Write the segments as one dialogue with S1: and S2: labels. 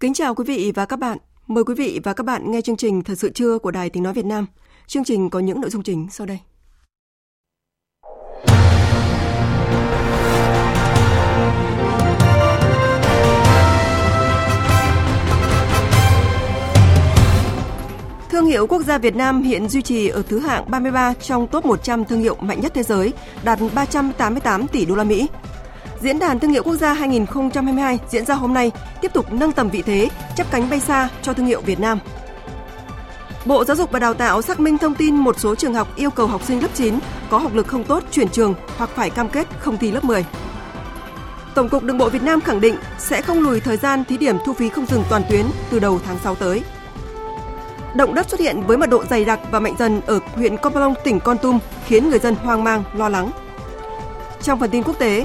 S1: Kính chào quý vị và các bạn. Mời quý vị và các bạn nghe chương trình Thật sự trưa của Đài Tiếng Nói Việt Nam. Chương trình có những nội dung chính sau đây. Thương hiệu quốc gia Việt Nam hiện duy trì ở thứ hạng 33 trong top 100 thương hiệu mạnh nhất thế giới, đạt 388 tỷ đô la Mỹ. Diễn đàn Thương hiệu Quốc gia 2022 diễn ra hôm nay tiếp tục nâng tầm vị thế, chấp cánh bay xa cho thương hiệu Việt Nam. Bộ Giáo dục và Đào tạo xác minh thông tin một số trường học yêu cầu học sinh lớp 9 có học lực không tốt chuyển trường hoặc phải cam kết không thi lớp 10. Tổng cục Đường bộ Việt Nam khẳng định sẽ không lùi thời gian thí điểm thu phí không dừng toàn tuyến từ đầu tháng 6 tới. Động đất xuất hiện với mật độ dày đặc và mạnh dần ở huyện Con Plong, tỉnh Con Tum khiến người dân hoang mang, lo lắng. Trong phần tin quốc tế,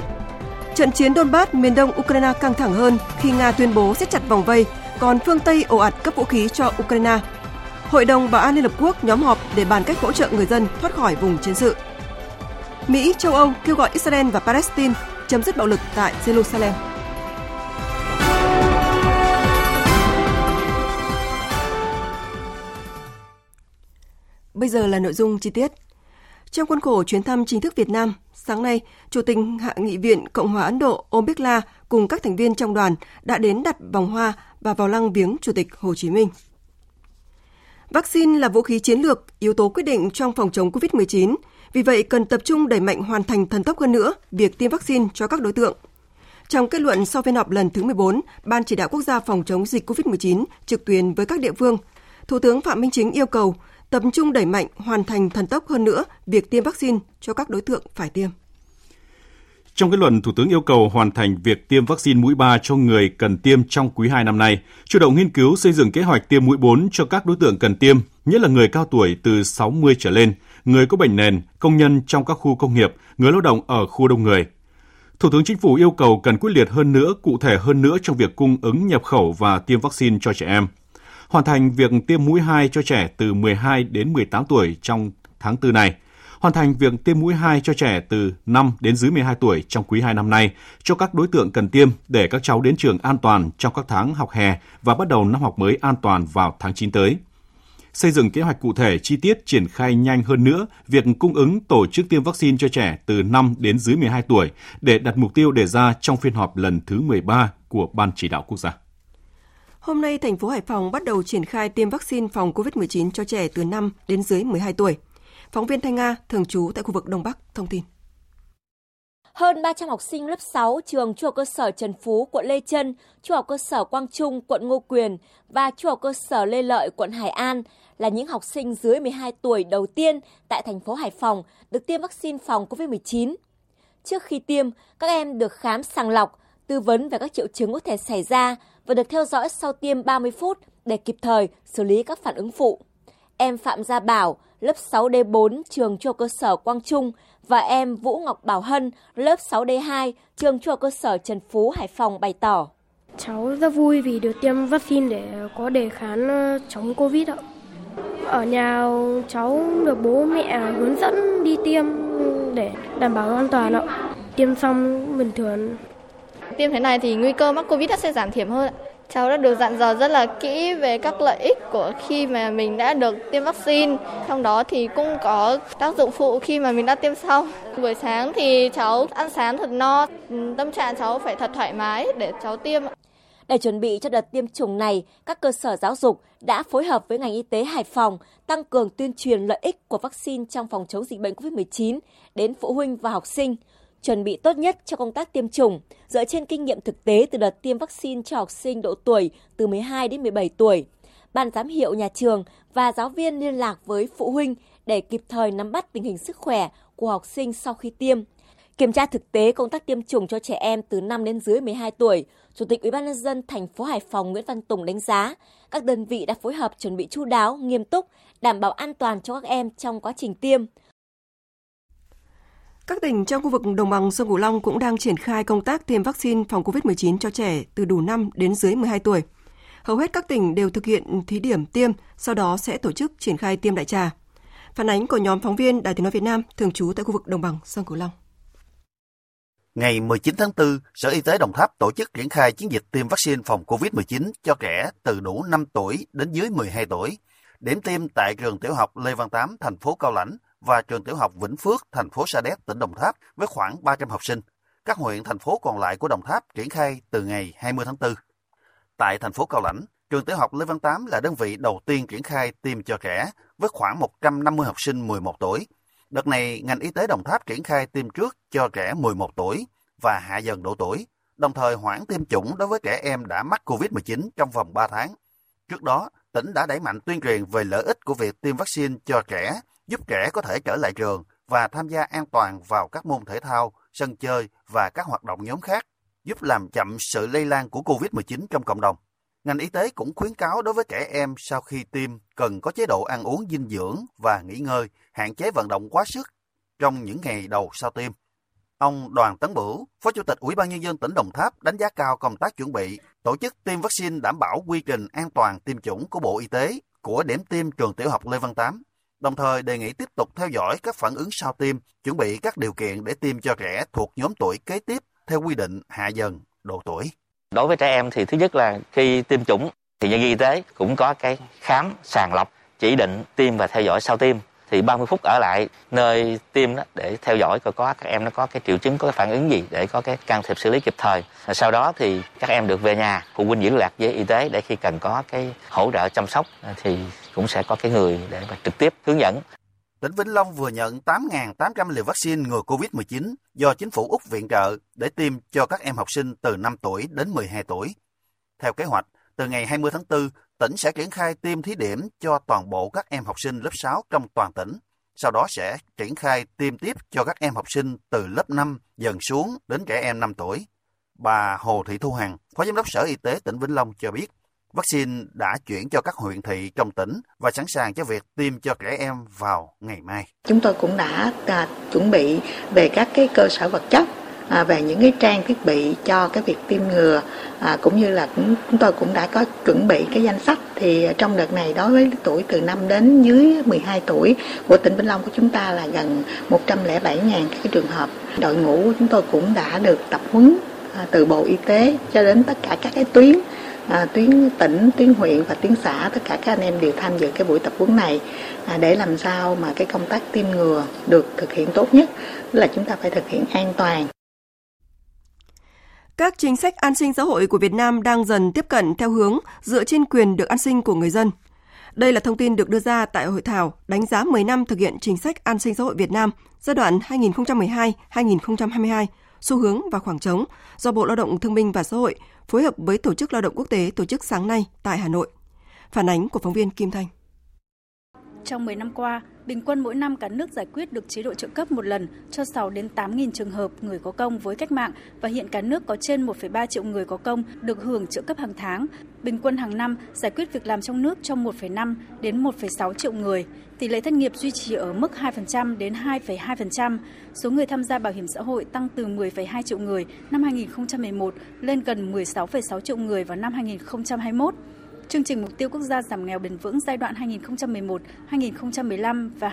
S1: Trận chiến Donbass miền đông Ukraine căng thẳng hơn khi Nga tuyên bố siết chặt vòng vây, còn phương Tây ồ ạt cấp vũ khí cho Ukraine. Hội đồng Bảo an Liên Hợp Quốc nhóm họp để bàn cách hỗ trợ người dân thoát khỏi vùng chiến sự. Mỹ, châu Âu kêu gọi Israel và Palestine chấm dứt bạo lực tại Jerusalem. Bây giờ là nội dung chi tiết. Trong khuôn khổ chuyến thăm chính thức Việt Nam, sáng nay, Chủ tịch Hạ nghị viện Cộng hòa Ấn Độ Om Birla cùng các thành viên trong đoàn đã đến đặt vòng hoa và vào lăng viếng Chủ tịch Hồ Chí Minh. Vaccine là vũ khí chiến lược, yếu tố quyết định trong phòng chống COVID-19, vì vậy cần tập trung đẩy mạnh hoàn thành thần tốc hơn nữa việc tiêm vaccine cho các đối tượng. Trong kết luận sau phiên họp lần thứ 14, Ban chỉ đạo quốc gia phòng chống dịch COVID-19 trực tuyến với các địa phương, Thủ tướng Phạm Minh Chính yêu cầu tập trung đẩy mạnh hoàn thành thần tốc hơn nữa việc tiêm vaccine cho các đối tượng phải tiêm.
S2: Trong kết luận, Thủ tướng yêu cầu hoàn thành việc tiêm vaccine mũi 3 cho người cần tiêm trong quý 2 năm nay, chủ động nghiên cứu xây dựng kế hoạch tiêm mũi 4 cho các đối tượng cần tiêm, nhất là người cao tuổi từ 60 trở lên, người có bệnh nền, công nhân trong các khu công nghiệp, người lao động ở khu đông người. Thủ tướng Chính phủ yêu cầu cần quyết liệt hơn nữa, cụ thể hơn nữa trong việc cung ứng nhập khẩu và tiêm vaccine cho trẻ em – hoàn thành việc tiêm mũi 2 cho trẻ từ 12 đến 18 tuổi trong tháng 4 này, hoàn thành việc tiêm mũi 2 cho trẻ từ 5 đến dưới 12 tuổi trong quý 2 năm nay cho các đối tượng cần tiêm để các cháu đến trường an toàn trong các tháng học hè và bắt đầu năm học mới an toàn vào tháng 9 tới. Xây dựng kế hoạch cụ thể chi tiết triển khai nhanh hơn nữa việc cung ứng tổ chức tiêm vaccine cho trẻ từ 5 đến dưới 12 tuổi để đặt mục tiêu đề ra trong phiên họp lần thứ 13 của Ban chỉ đạo quốc gia.
S1: Hôm nay, thành phố Hải Phòng bắt đầu triển khai tiêm vaccine phòng COVID-19 cho trẻ từ 5 đến dưới 12 tuổi. Phóng viên Thanh Nga, thường trú tại khu vực Đông Bắc, thông tin.
S3: Hơn 300 học sinh lớp 6 trường Trung học cơ sở Trần Phú, quận Lê Trân, Trung học cơ sở Quang Trung, quận Ngô Quyền và Trung học cơ sở Lê Lợi, quận Hải An là những học sinh dưới 12 tuổi đầu tiên tại thành phố Hải Phòng được tiêm vaccine phòng COVID-19. Trước khi tiêm, các em được khám sàng lọc, tư vấn về các triệu chứng có thể xảy ra và được theo dõi sau tiêm 30 phút để kịp thời xử lý các phản ứng phụ. Em Phạm Gia Bảo, lớp 6D4 trường trung cơ sở Quang Trung và em Vũ Ngọc Bảo Hân, lớp 6D2 trường trung cơ sở Trần Phú, Hải Phòng bày tỏ.
S4: Cháu rất vui vì được tiêm vaccine để có đề kháng ờ, chống Covid ạ. Ở nhà cháu được bố mẹ hướng dẫn đi tiêm để đảm bảo an toàn ạ. Tiêm xong bình thường
S5: Tiêm thế này thì nguy cơ mắc Covid sẽ giảm thiểu hơn. Cháu đã được dặn dò rất là kỹ về các lợi ích của khi mà mình đã được tiêm vaccine. Trong đó thì cũng có tác dụng phụ khi mà mình đã tiêm xong. Buổi sáng thì cháu ăn sáng thật no, tâm trạng cháu phải thật thoải mái để cháu tiêm.
S3: Để chuẩn bị cho đợt tiêm chủng này, các cơ sở giáo dục đã phối hợp với ngành y tế Hải Phòng tăng cường tuyên truyền lợi ích của vaccine trong phòng chống dịch bệnh COVID-19 đến phụ huynh và học sinh – chuẩn bị tốt nhất cho công tác tiêm chủng, dựa trên kinh nghiệm thực tế từ đợt tiêm vaccine cho học sinh độ tuổi từ 12 đến 17 tuổi. Ban giám hiệu nhà trường và giáo viên liên lạc với phụ huynh để kịp thời nắm bắt tình hình sức khỏe của học sinh sau khi tiêm. Kiểm tra thực tế công tác tiêm chủng cho trẻ em từ 5 đến dưới 12 tuổi, Chủ tịch Ủy ban nhân dân thành phố Hải Phòng Nguyễn Văn Tùng đánh giá, các đơn vị đã phối hợp chuẩn bị chu đáo, nghiêm túc, đảm bảo an toàn cho các em trong quá trình tiêm.
S1: Các tỉnh trong khu vực đồng bằng sông Cửu Long cũng đang triển khai công tác tiêm vaccine phòng COVID-19 cho trẻ từ đủ 5 đến dưới 12 tuổi. Hầu hết các tỉnh đều thực hiện thí điểm tiêm, sau đó sẽ tổ chức triển khai tiêm đại trà. Phản ánh của nhóm phóng viên Đài Tiếng nói Việt Nam thường trú tại khu vực đồng bằng sông Cửu Long.
S6: Ngày 19 tháng 4, Sở Y tế Đồng Tháp tổ chức triển khai chiến dịch tiêm vaccine phòng COVID-19 cho trẻ từ đủ 5 tuổi đến dưới 12 tuổi. Điểm tiêm tại trường tiểu học Lê Văn Tám, thành phố Cao Lãnh và trường tiểu học Vĩnh Phước, thành phố Sa Đéc, tỉnh Đồng Tháp với khoảng 300 học sinh. Các huyện, thành phố còn lại của Đồng Tháp triển khai từ ngày 20 tháng 4. Tại thành phố Cao Lãnh, trường tiểu học Lê Văn Tám là đơn vị đầu tiên triển khai tiêm cho trẻ với khoảng 150 học sinh 11 tuổi. Đợt này, ngành y tế Đồng Tháp triển khai tiêm trước cho trẻ 11 tuổi và hạ dần độ tuổi, đồng thời hoãn tiêm chủng đối với trẻ em đã mắc COVID-19 trong vòng 3 tháng. Trước đó, tỉnh đã đẩy mạnh tuyên truyền về lợi ích của việc tiêm vaccine cho trẻ, giúp trẻ có thể trở lại trường và tham gia an toàn vào các môn thể thao, sân chơi và các hoạt động nhóm khác, giúp làm chậm sự lây lan của COVID-19 trong cộng đồng. Ngành y tế cũng khuyến cáo đối với trẻ em sau khi tiêm cần có chế độ ăn uống dinh dưỡng và nghỉ ngơi, hạn chế vận động quá sức trong những ngày đầu sau tiêm. Ông Đoàn Tấn Bửu, Phó Chủ tịch Ủy ban Nhân dân tỉnh Đồng Tháp đánh giá cao công tác chuẩn bị, tổ chức tiêm vaccine đảm bảo quy trình an toàn tiêm chủng của Bộ Y tế của điểm tiêm trường tiểu học Lê Văn Tám, đồng thời đề nghị tiếp tục theo dõi các phản ứng sau tiêm, chuẩn bị các điều kiện để tiêm cho trẻ thuộc nhóm tuổi kế tiếp theo quy định hạ dần độ tuổi.
S7: Đối với trẻ em thì thứ nhất là khi tiêm chủng thì nhân viên y tế cũng có cái khám sàng lọc chỉ định tiêm và theo dõi sau tiêm thì 30 phút ở lại nơi tiêm đó để theo dõi coi có các em nó có cái triệu chứng có cái phản ứng gì để có cái can thiệp xử lý kịp thời sau đó thì các em được về nhà phụ huynh giữ lạc với y tế để khi cần có cái hỗ trợ chăm sóc thì cũng sẽ có cái người để mà trực tiếp hướng dẫn
S6: Tỉnh Vĩnh Long vừa nhận 8.800 liều vaccine ngừa COVID-19 do chính phủ Úc viện trợ để tiêm cho các em học sinh từ 5 tuổi đến 12 tuổi. Theo kế hoạch, từ ngày 20 tháng 4, tỉnh sẽ triển khai tiêm thí điểm cho toàn bộ các em học sinh lớp 6 trong toàn tỉnh. Sau đó sẽ triển khai tiêm tiếp cho các em học sinh từ lớp 5 dần xuống đến trẻ em 5 tuổi. Bà Hồ Thị Thu Hằng, Phó Giám đốc Sở Y tế tỉnh Vĩnh Long cho biết, vaccine đã chuyển cho các huyện thị trong tỉnh và sẵn sàng cho việc tiêm cho trẻ em vào ngày mai.
S8: Chúng tôi cũng đã à, chuẩn bị về các cái cơ sở vật chất à, về những cái trang thiết bị cho cái việc tiêm ngừa à, cũng như là cũng, chúng tôi cũng đã có chuẩn bị cái danh sách thì trong đợt này đối với tuổi từ 5 đến dưới 12 tuổi của tỉnh Vĩnh Long của chúng ta là gần 107.000 cái trường hợp. Đội ngũ của chúng tôi cũng đã được tập huấn à, từ Bộ Y tế cho đến tất cả các cái tuyến à, tuyến tỉnh, tuyến huyện và tuyến xã tất cả các anh em đều tham dự cái buổi tập huấn này à, để làm sao mà cái công tác tiêm ngừa được thực hiện tốt nhất là chúng ta phải thực hiện an toàn
S1: các chính sách an sinh xã hội của Việt Nam đang dần tiếp cận theo hướng dựa trên quyền được an sinh của người dân. Đây là thông tin được đưa ra tại hội thảo đánh giá 10 năm thực hiện chính sách an sinh xã hội Việt Nam giai đoạn 2012-2022, xu hướng và khoảng trống do Bộ Lao động Thương binh và Xã hội phối hợp với Tổ chức Lao động Quốc tế tổ chức sáng nay tại Hà Nội. Phản ánh của phóng viên Kim Thanh.
S9: Trong 10 năm qua, bình quân mỗi năm cả nước giải quyết được chế độ trợ cấp một lần cho 6 đến 8 nghìn trường hợp người có công với cách mạng và hiện cả nước có trên 1,3 triệu người có công được hưởng trợ cấp hàng tháng. Bình quân hàng năm giải quyết việc làm trong nước cho 1,5 đến 1,6 triệu người. Tỷ lệ thất nghiệp duy trì ở mức 2% đến 2,2%. Số người tham gia bảo hiểm xã hội tăng từ 10,2 triệu người năm 2011 lên gần 16,6 triệu người vào năm 2021. Chương trình Mục tiêu Quốc gia giảm nghèo bền vững giai đoạn 2011-2015 và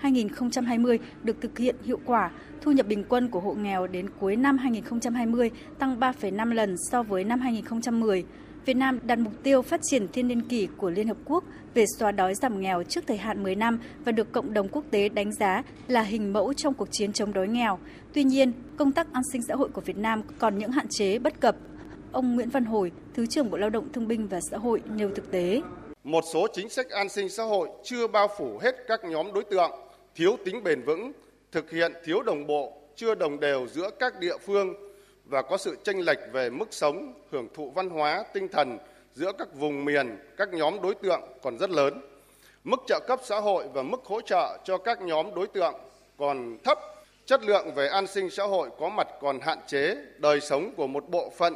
S9: 2016-2020 được thực hiện hiệu quả. Thu nhập bình quân của hộ nghèo đến cuối năm 2020 tăng 3,5 lần so với năm 2010. Việt Nam đặt mục tiêu phát triển thiên niên kỷ của Liên Hợp Quốc về xóa đói giảm nghèo trước thời hạn 10 năm và được cộng đồng quốc tế đánh giá là hình mẫu trong cuộc chiến chống đói nghèo. Tuy nhiên, công tác an sinh xã hội của Việt Nam còn những hạn chế bất cập ông Nguyễn Văn Hồi, Thứ trưởng Bộ Lao động Thương binh và Xã hội nêu thực tế.
S10: Một số chính sách an sinh xã hội chưa bao phủ hết các nhóm đối tượng, thiếu tính bền vững, thực hiện thiếu đồng bộ, chưa đồng đều giữa các địa phương và có sự chênh lệch về mức sống, hưởng thụ văn hóa, tinh thần giữa các vùng miền, các nhóm đối tượng còn rất lớn. Mức trợ cấp xã hội và mức hỗ trợ cho các nhóm đối tượng còn thấp, chất lượng về an sinh xã hội có mặt còn hạn chế, đời sống của một bộ phận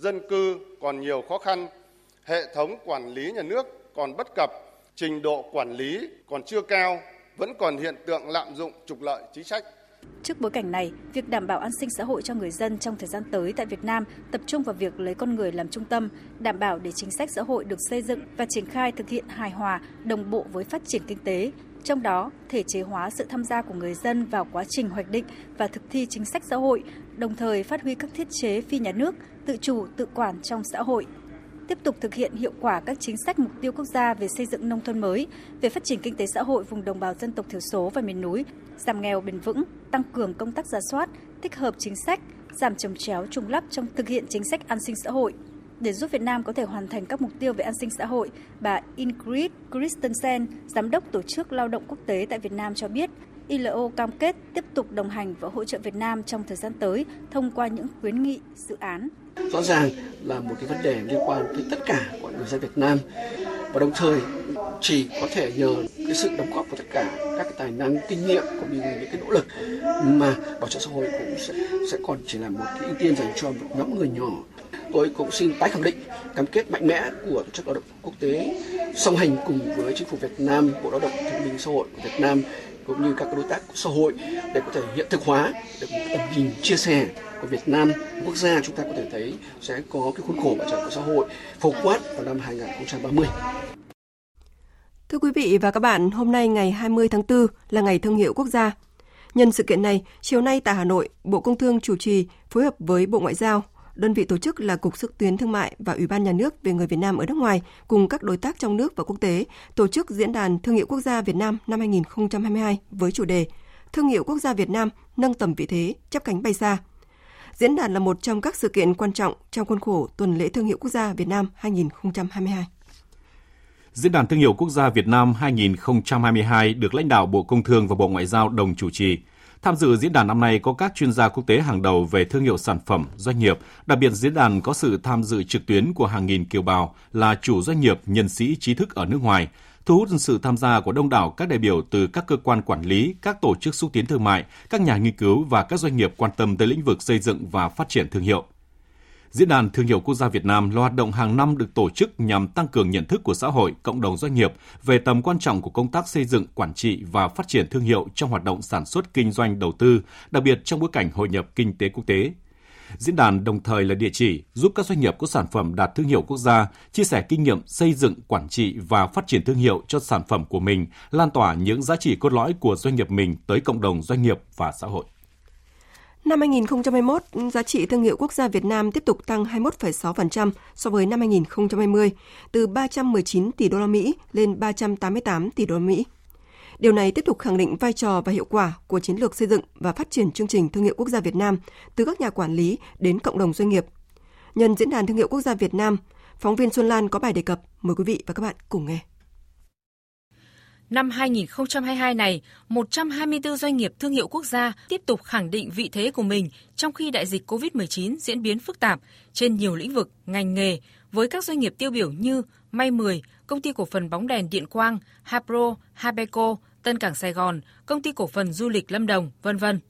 S10: dân cư còn nhiều khó khăn, hệ thống quản lý nhà nước còn bất cập, trình độ quản lý còn chưa cao, vẫn còn hiện tượng lạm dụng trục lợi chính sách.
S9: Trước bối cảnh này, việc đảm bảo an sinh xã hội cho người dân trong thời gian tới tại Việt Nam tập trung vào việc lấy con người làm trung tâm, đảm bảo để chính sách xã hội được xây dựng và triển khai thực hiện hài hòa, đồng bộ với phát triển kinh tế. Trong đó, thể chế hóa sự tham gia của người dân vào quá trình hoạch định và thực thi chính sách xã hội, đồng thời phát huy các thiết chế phi nhà nước, tự chủ, tự quản trong xã hội, tiếp tục thực hiện hiệu quả các chính sách mục tiêu quốc gia về xây dựng nông thôn mới, về phát triển kinh tế xã hội vùng đồng bào dân tộc thiểu số và miền núi, giảm nghèo bền vững, tăng cường công tác giả soát, tích hợp chính sách, giảm trồng chéo trùng lắp trong thực hiện chính sách an sinh xã hội. Để giúp Việt Nam có thể hoàn thành các mục tiêu về an sinh xã hội, bà Ingrid Christensen, Giám đốc Tổ chức Lao động Quốc tế tại Việt Nam cho biết, ILO cam kết tiếp tục đồng hành và hỗ trợ Việt Nam trong thời gian tới thông qua những khuyến nghị, dự án.
S11: Rõ ràng là một cái vấn đề liên quan tới tất cả mọi người dân Việt Nam và đồng thời chỉ có thể nhờ cái sự đóng góp của tất cả các cái tài năng kinh nghiệm cũng như những cái nỗ lực mà bảo trợ xã hội cũng sẽ, sẽ còn chỉ là một cái ưu tiên dành cho một nhóm người nhỏ tôi cũng xin tái khẳng định cam kết mạnh mẽ của tổ chức lao động quốc tế song hành cùng với chính phủ Việt Nam, Bộ Lao động Thương binh Xã hội của Việt Nam cũng như các đối tác của xã hội để có thể hiện thực hóa được một tầm nhìn chia sẻ của Việt Nam quốc gia chúng ta có thể thấy sẽ có cái khuôn khổ bảo trợ của xã hội phổ quát vào năm 2030.
S1: Thưa quý vị và các bạn, hôm nay ngày 20 tháng 4 là ngày thương hiệu quốc gia. Nhân sự kiện này, chiều nay tại Hà Nội, Bộ Công Thương chủ trì phối hợp với Bộ Ngoại giao, đơn vị tổ chức là Cục Xúc tiến Thương mại và Ủy ban Nhà nước về người Việt Nam ở nước ngoài cùng các đối tác trong nước và quốc tế tổ chức Diễn đàn Thương hiệu Quốc gia Việt Nam năm 2022 với chủ đề Thương hiệu Quốc gia Việt Nam nâng tầm vị thế, chấp cánh bay xa. Diễn đàn là một trong các sự kiện quan trọng trong khuôn khổ Tuần lễ Thương hiệu Quốc gia Việt Nam 2022.
S2: Diễn đàn Thương hiệu Quốc gia Việt Nam 2022 được lãnh đạo Bộ Công Thương và Bộ Ngoại giao đồng chủ trì. Tham dự diễn đàn năm nay có các chuyên gia quốc tế hàng đầu về thương hiệu sản phẩm, doanh nghiệp. Đặc biệt diễn đàn có sự tham dự trực tuyến của hàng nghìn kiều bào là chủ doanh nghiệp, nhân sĩ trí thức ở nước ngoài, thu hút sự tham gia của đông đảo các đại biểu từ các cơ quan quản lý, các tổ chức xúc tiến thương mại, các nhà nghiên cứu và các doanh nghiệp quan tâm tới lĩnh vực xây dựng và phát triển thương hiệu. Diễn đàn Thương hiệu Quốc gia Việt Nam là hoạt động hàng năm được tổ chức nhằm tăng cường nhận thức của xã hội, cộng đồng doanh nghiệp về tầm quan trọng của công tác xây dựng, quản trị và phát triển thương hiệu trong hoạt động sản xuất kinh doanh đầu tư, đặc biệt trong bối cảnh hội nhập kinh tế quốc tế. Diễn đàn đồng thời là địa chỉ giúp các doanh nghiệp có sản phẩm đạt thương hiệu quốc gia chia sẻ kinh nghiệm xây dựng, quản trị và phát triển thương hiệu cho sản phẩm của mình, lan tỏa những giá trị cốt lõi của doanh nghiệp mình tới cộng đồng doanh nghiệp và xã hội.
S1: Năm 2021, giá trị thương hiệu quốc gia Việt Nam tiếp tục tăng 21,6% so với năm 2020, từ 319 tỷ đô la Mỹ lên 388 tỷ đô la Mỹ. Điều này tiếp tục khẳng định vai trò và hiệu quả của chiến lược xây dựng và phát triển chương trình thương hiệu quốc gia Việt Nam từ các nhà quản lý đến cộng đồng doanh nghiệp. Nhân diễn đàn thương hiệu quốc gia Việt Nam, phóng viên Xuân Lan có bài đề cập, mời quý vị và các bạn cùng nghe.
S12: Năm 2022 này, 124 doanh nghiệp thương hiệu quốc gia tiếp tục khẳng định vị thế của mình trong khi đại dịch COVID-19 diễn biến phức tạp trên nhiều lĩnh vực, ngành nghề với các doanh nghiệp tiêu biểu như May 10, Công ty cổ phần bóng đèn Điện Quang, Hapro, Habeco, Tân Cảng Sài Gòn, Công ty cổ phần du lịch Lâm Đồng, vân vân.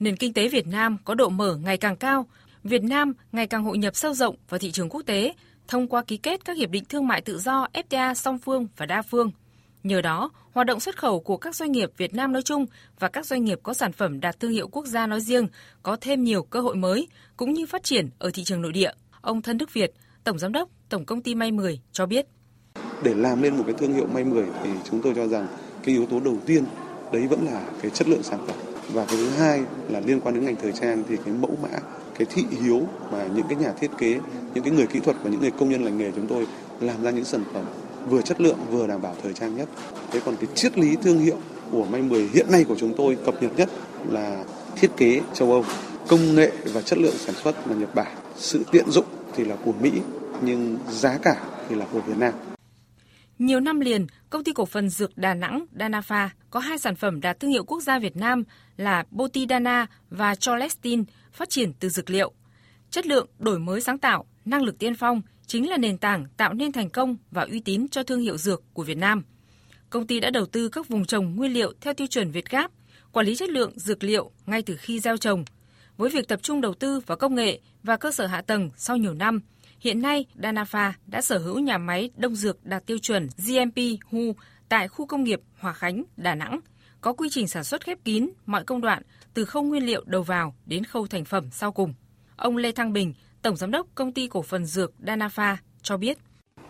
S12: Nền kinh tế Việt Nam có độ mở ngày càng cao, Việt Nam ngày càng hội nhập sâu rộng vào thị trường quốc tế thông qua ký kết các hiệp định thương mại tự do FTA song phương và đa phương – Nhờ đó, hoạt động xuất khẩu của các doanh nghiệp Việt Nam nói chung và các doanh nghiệp có sản phẩm đạt thương hiệu quốc gia nói riêng có thêm nhiều cơ hội mới cũng như phát triển ở thị trường nội địa. Ông Thân Đức Việt, Tổng Giám đốc Tổng Công ty May 10 cho biết.
S13: Để làm nên một cái thương hiệu May 10 thì chúng tôi cho rằng cái yếu tố đầu tiên đấy vẫn là cái chất lượng sản phẩm. Và cái thứ hai là liên quan đến ngành thời trang thì cái mẫu mã, cái thị hiếu và những cái nhà thiết kế, những cái người kỹ thuật và những người công nhân lành nghề chúng tôi làm ra những sản phẩm vừa chất lượng vừa đảm bảo thời trang nhất. Thế còn cái triết lý thương hiệu của May 10 hiện nay của chúng tôi cập nhật nhất là thiết kế châu Âu, công nghệ và chất lượng sản xuất là Nhật Bản, sự tiện dụng thì là của Mỹ nhưng giá cả thì là của Việt Nam.
S12: Nhiều năm liền, công ty cổ phần dược Đà Nẵng Danafa có hai sản phẩm đạt thương hiệu quốc gia Việt Nam là Botidana và Cholestin phát triển từ dược liệu. Chất lượng, đổi mới sáng tạo, năng lực tiên phong chính là nền tảng tạo nên thành công và uy tín cho thương hiệu dược của Việt Nam. Công ty đã đầu tư các vùng trồng nguyên liệu theo tiêu chuẩn Việt Gáp, quản lý chất lượng dược liệu ngay từ khi gieo trồng. Với việc tập trung đầu tư vào công nghệ và cơ sở hạ tầng sau nhiều năm, hiện nay Danafa đã sở hữu nhà máy đông dược đạt tiêu chuẩn GMP HU tại khu công nghiệp Hòa Khánh, Đà Nẵng, có quy trình sản xuất khép kín mọi công đoạn từ khâu nguyên liệu đầu vào đến khâu thành phẩm sau cùng. Ông Lê Thăng Bình, Tổng Giám đốc Công ty Cổ phần Dược Danafa cho biết.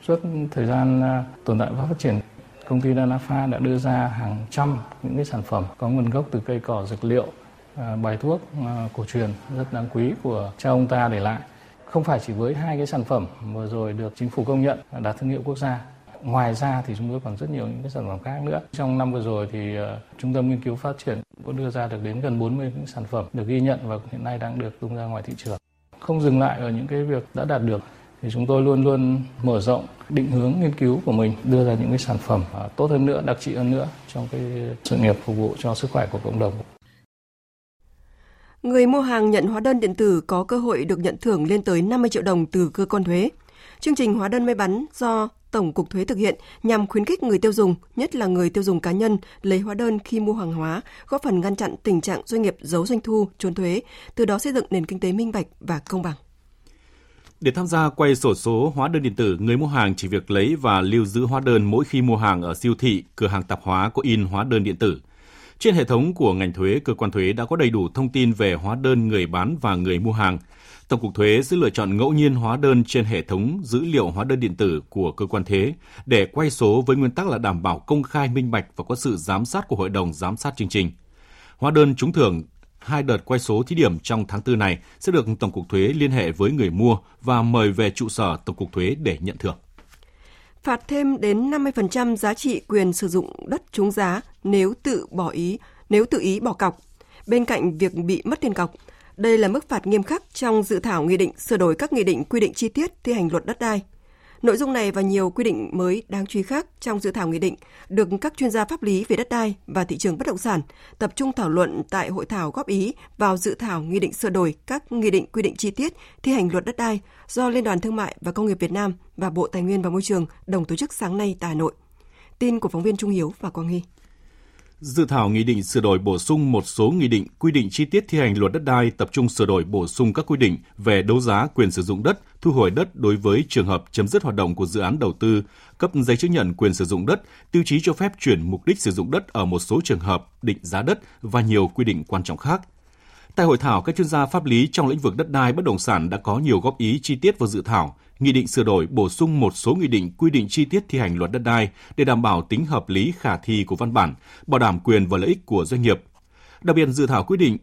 S14: Suốt thời gian à, tồn tại và phát triển, công ty Danafa đã đưa ra hàng trăm những cái sản phẩm có nguồn gốc từ cây cỏ dược liệu, à, bài thuốc à, cổ truyền rất đáng quý của cha ông ta để lại. Không phải chỉ với hai cái sản phẩm vừa rồi được chính phủ công nhận đạt thương hiệu quốc gia Ngoài ra thì chúng tôi còn rất nhiều những cái sản phẩm khác nữa. Trong năm vừa rồi thì uh, Trung tâm Nghiên cứu Phát triển cũng đưa ra được đến gần 40 những sản phẩm được ghi nhận và hiện nay đang được tung ra ngoài thị trường. Không dừng lại ở những cái việc đã đạt được thì chúng tôi luôn luôn mở rộng định hướng nghiên cứu của mình đưa ra những cái sản phẩm à, tốt hơn nữa, đặc trị hơn nữa trong cái sự nghiệp phục vụ cho sức khỏe của cộng đồng.
S1: Người mua hàng nhận hóa đơn điện tử có cơ hội được nhận thưởng lên tới 50 triệu đồng từ cơ quan thuế. Chương trình hóa đơn may bắn do Tổng cục Thuế thực hiện nhằm khuyến khích người tiêu dùng, nhất là người tiêu dùng cá nhân, lấy hóa đơn khi mua hàng hóa, góp phần ngăn chặn tình trạng doanh nghiệp giấu doanh thu, trốn thuế, từ đó xây dựng nền kinh tế minh bạch và công bằng.
S2: Để tham gia quay sổ số hóa đơn điện tử, người mua hàng chỉ việc lấy và lưu giữ hóa đơn mỗi khi mua hàng ở siêu thị, cửa hàng tạp hóa có in hóa đơn điện tử. Trên hệ thống của ngành thuế, cơ quan thuế đã có đầy đủ thông tin về hóa đơn người bán và người mua hàng, Tổng cục Thuế sẽ lựa chọn ngẫu nhiên hóa đơn trên hệ thống dữ liệu hóa đơn điện tử của cơ quan thuế để quay số với nguyên tắc là đảm bảo công khai minh bạch và có sự giám sát của Hội đồng giám sát chương trình. Hóa đơn trúng thưởng hai đợt quay số thí điểm trong tháng 4 này sẽ được Tổng cục Thuế liên hệ với người mua và mời về trụ sở Tổng cục Thuế để nhận thưởng.
S1: Phạt thêm đến 50% giá trị quyền sử dụng đất trúng giá nếu tự bỏ ý, nếu tự ý bỏ cọc. Bên cạnh việc bị mất tiền cọc, đây là mức phạt nghiêm khắc trong dự thảo nghị định sửa đổi các nghị định quy định chi tiết thi hành luật đất đai. Nội dung này và nhiều quy định mới đáng chú ý khác trong dự thảo nghị định được các chuyên gia pháp lý về đất đai và thị trường bất động sản tập trung thảo luận tại hội thảo góp ý vào dự thảo nghị định sửa đổi các nghị định quy định chi tiết thi hành luật đất đai do Liên đoàn Thương mại và Công nghiệp Việt Nam và Bộ Tài nguyên và Môi trường đồng tổ chức sáng nay tại Hà Nội. Tin của phóng viên Trung Hiếu và Quang Hy.
S2: Dự thảo nghị định sửa đổi bổ sung một số nghị định quy định chi tiết thi hành luật đất đai tập trung sửa đổi bổ sung các quy định về đấu giá quyền sử dụng đất, thu hồi đất đối với trường hợp chấm dứt hoạt động của dự án đầu tư, cấp giấy chứng nhận quyền sử dụng đất, tiêu chí cho phép chuyển mục đích sử dụng đất ở một số trường hợp, định giá đất và nhiều quy định quan trọng khác. Tại hội thảo, các chuyên gia pháp lý trong lĩnh vực đất đai bất động sản đã có nhiều góp ý chi tiết vào dự thảo, nghị định sửa đổi bổ sung một số nghị định quy định chi tiết thi hành luật đất đai để đảm bảo tính hợp lý khả thi của văn bản, bảo đảm quyền và lợi ích của doanh nghiệp. Đặc biệt dự thảo quy định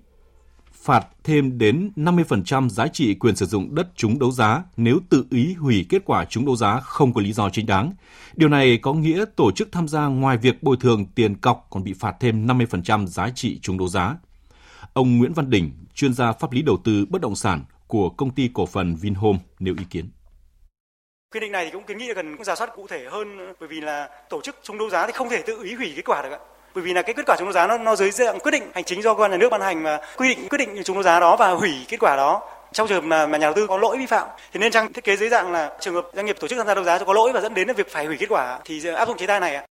S2: phạt thêm đến 50% giá trị quyền sử dụng đất trúng đấu giá nếu tự ý hủy kết quả trúng đấu giá không có lý do chính đáng. Điều này có nghĩa tổ chức tham gia ngoài việc bồi thường tiền cọc còn bị phạt thêm 50% giá trị trúng đấu giá. Ông Nguyễn Văn Đỉnh, chuyên gia pháp lý đầu tư bất động sản của công ty cổ phần Vinhome nêu ý kiến.
S15: Quy định này thì cũng kiến nghị là cần giả soát cụ thể hơn bởi vì là tổ chức chung đấu giá thì không thể tự ý hủy kết quả được ạ. Bởi vì là cái kết quả chung đấu giá nó nó dưới dạng quyết định hành chính do cơ quan nhà nước ban hành và quy định quyết định chung đấu giá đó và hủy kết quả đó trong trường hợp mà, mà nhà đầu tư có lỗi vi phạm thì nên trang thiết kế dưới dạng là trường hợp doanh nghiệp tổ chức tham gia đấu giá có lỗi và dẫn đến việc phải hủy kết quả thì áp dụng chế tài này ạ.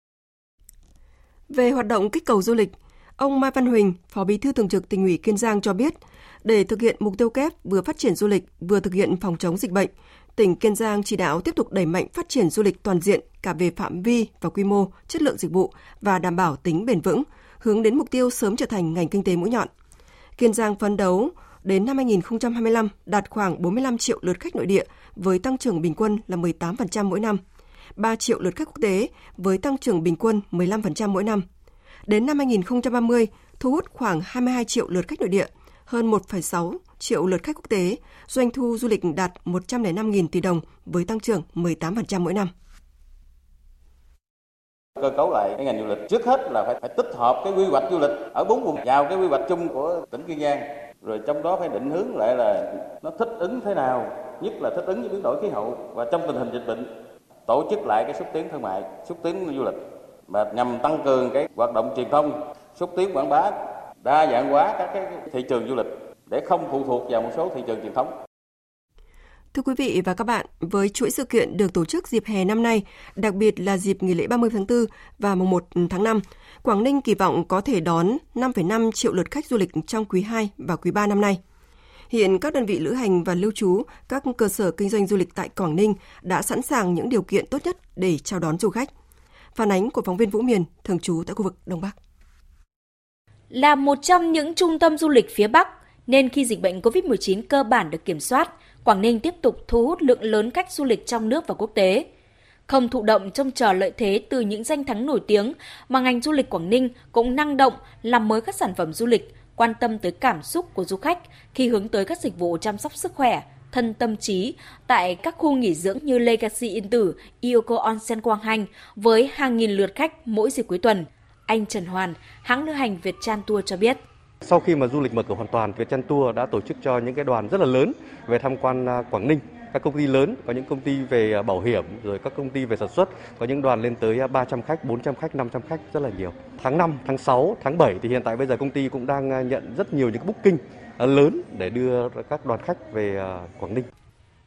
S1: Về hoạt động kích cầu du lịch, ông Mai Văn Huỳnh, Phó Bí thư Thường trực Tỉnh ủy Kiên Giang cho biết, để thực hiện mục tiêu kép vừa phát triển du lịch, vừa thực hiện phòng chống dịch bệnh, tỉnh Kiên Giang chỉ đạo tiếp tục đẩy mạnh phát triển du lịch toàn diện cả về phạm vi và quy mô, chất lượng dịch vụ và đảm bảo tính bền vững, hướng đến mục tiêu sớm trở thành ngành kinh tế mũi nhọn. Kiên Giang phấn đấu đến năm 2025 đạt khoảng 45 triệu lượt khách nội địa với tăng trưởng bình quân là 18% mỗi năm, 3 triệu lượt khách quốc tế với tăng trưởng bình quân 15% mỗi năm. Đến năm 2030, thu hút khoảng 22 triệu lượt khách nội địa, hơn 1,6 triệu lượt khách quốc tế, doanh thu du lịch đạt 105.000 tỷ đồng với tăng trưởng 18% mỗi năm.
S16: Cơ cấu lại cái ngành du lịch trước hết là phải, phải tích hợp cái quy hoạch du lịch ở bốn vùng vào cái quy hoạch chung của tỉnh Kiên Giang. Rồi trong đó phải định hướng lại là nó thích ứng thế nào, nhất là thích ứng với biến đổi khí hậu và trong tình hình dịch bệnh tổ chức lại cái xúc tiến thương mại, xúc tiến du lịch mà nhằm tăng cường cái hoạt động truyền thông, xúc tiến quảng bá, đa dạng hóa các cái thị trường du lịch để không phụ thuộc vào một số thị trường truyền thống.
S1: Thưa quý vị và các bạn, với chuỗi sự kiện được tổ chức dịp hè năm nay, đặc biệt là dịp nghỉ lễ 30 tháng 4 và mùng 1 tháng 5, Quảng Ninh kỳ vọng có thể đón 5,5 triệu lượt khách du lịch trong quý 2 và quý 3 năm nay. Hiện các đơn vị lữ hành và lưu trú, các cơ sở kinh doanh du lịch tại Quảng Ninh đã sẵn sàng những điều kiện tốt nhất để chào đón du khách. Phản ánh của phóng viên Vũ Miền, thường trú tại khu vực Đông Bắc.
S17: Là một trong những trung tâm du lịch phía Bắc, nên khi dịch bệnh COVID-19 cơ bản được kiểm soát, Quảng Ninh tiếp tục thu hút lượng lớn khách du lịch trong nước và quốc tế. Không thụ động trông chờ lợi thế từ những danh thắng nổi tiếng mà ngành du lịch Quảng Ninh cũng năng động làm mới các sản phẩm du lịch, quan tâm tới cảm xúc của du khách khi hướng tới các dịch vụ chăm sóc sức khỏe, thân tâm trí tại các khu nghỉ dưỡng như Legacy Yên Tử, Yoko Onsen Quang Hanh với hàng nghìn lượt khách mỗi dịp cuối tuần. Anh Trần Hoàn, hãng lữ hành Việt Tran Tour cho biết.
S18: Sau khi mà du lịch mở cửa hoàn toàn, Vietchan Tour đã tổ chức cho những cái đoàn rất là lớn về tham quan à, Quảng Ninh các công ty lớn, có những công ty về à, bảo hiểm, rồi các công ty về sản xuất, có những đoàn lên tới à, 300 khách, 400 khách, 500 khách rất là nhiều. Tháng 5, tháng 6, tháng 7 thì hiện tại bây giờ công ty cũng đang nhận rất nhiều những booking lớn để đưa các đoàn khách về Quảng Ninh.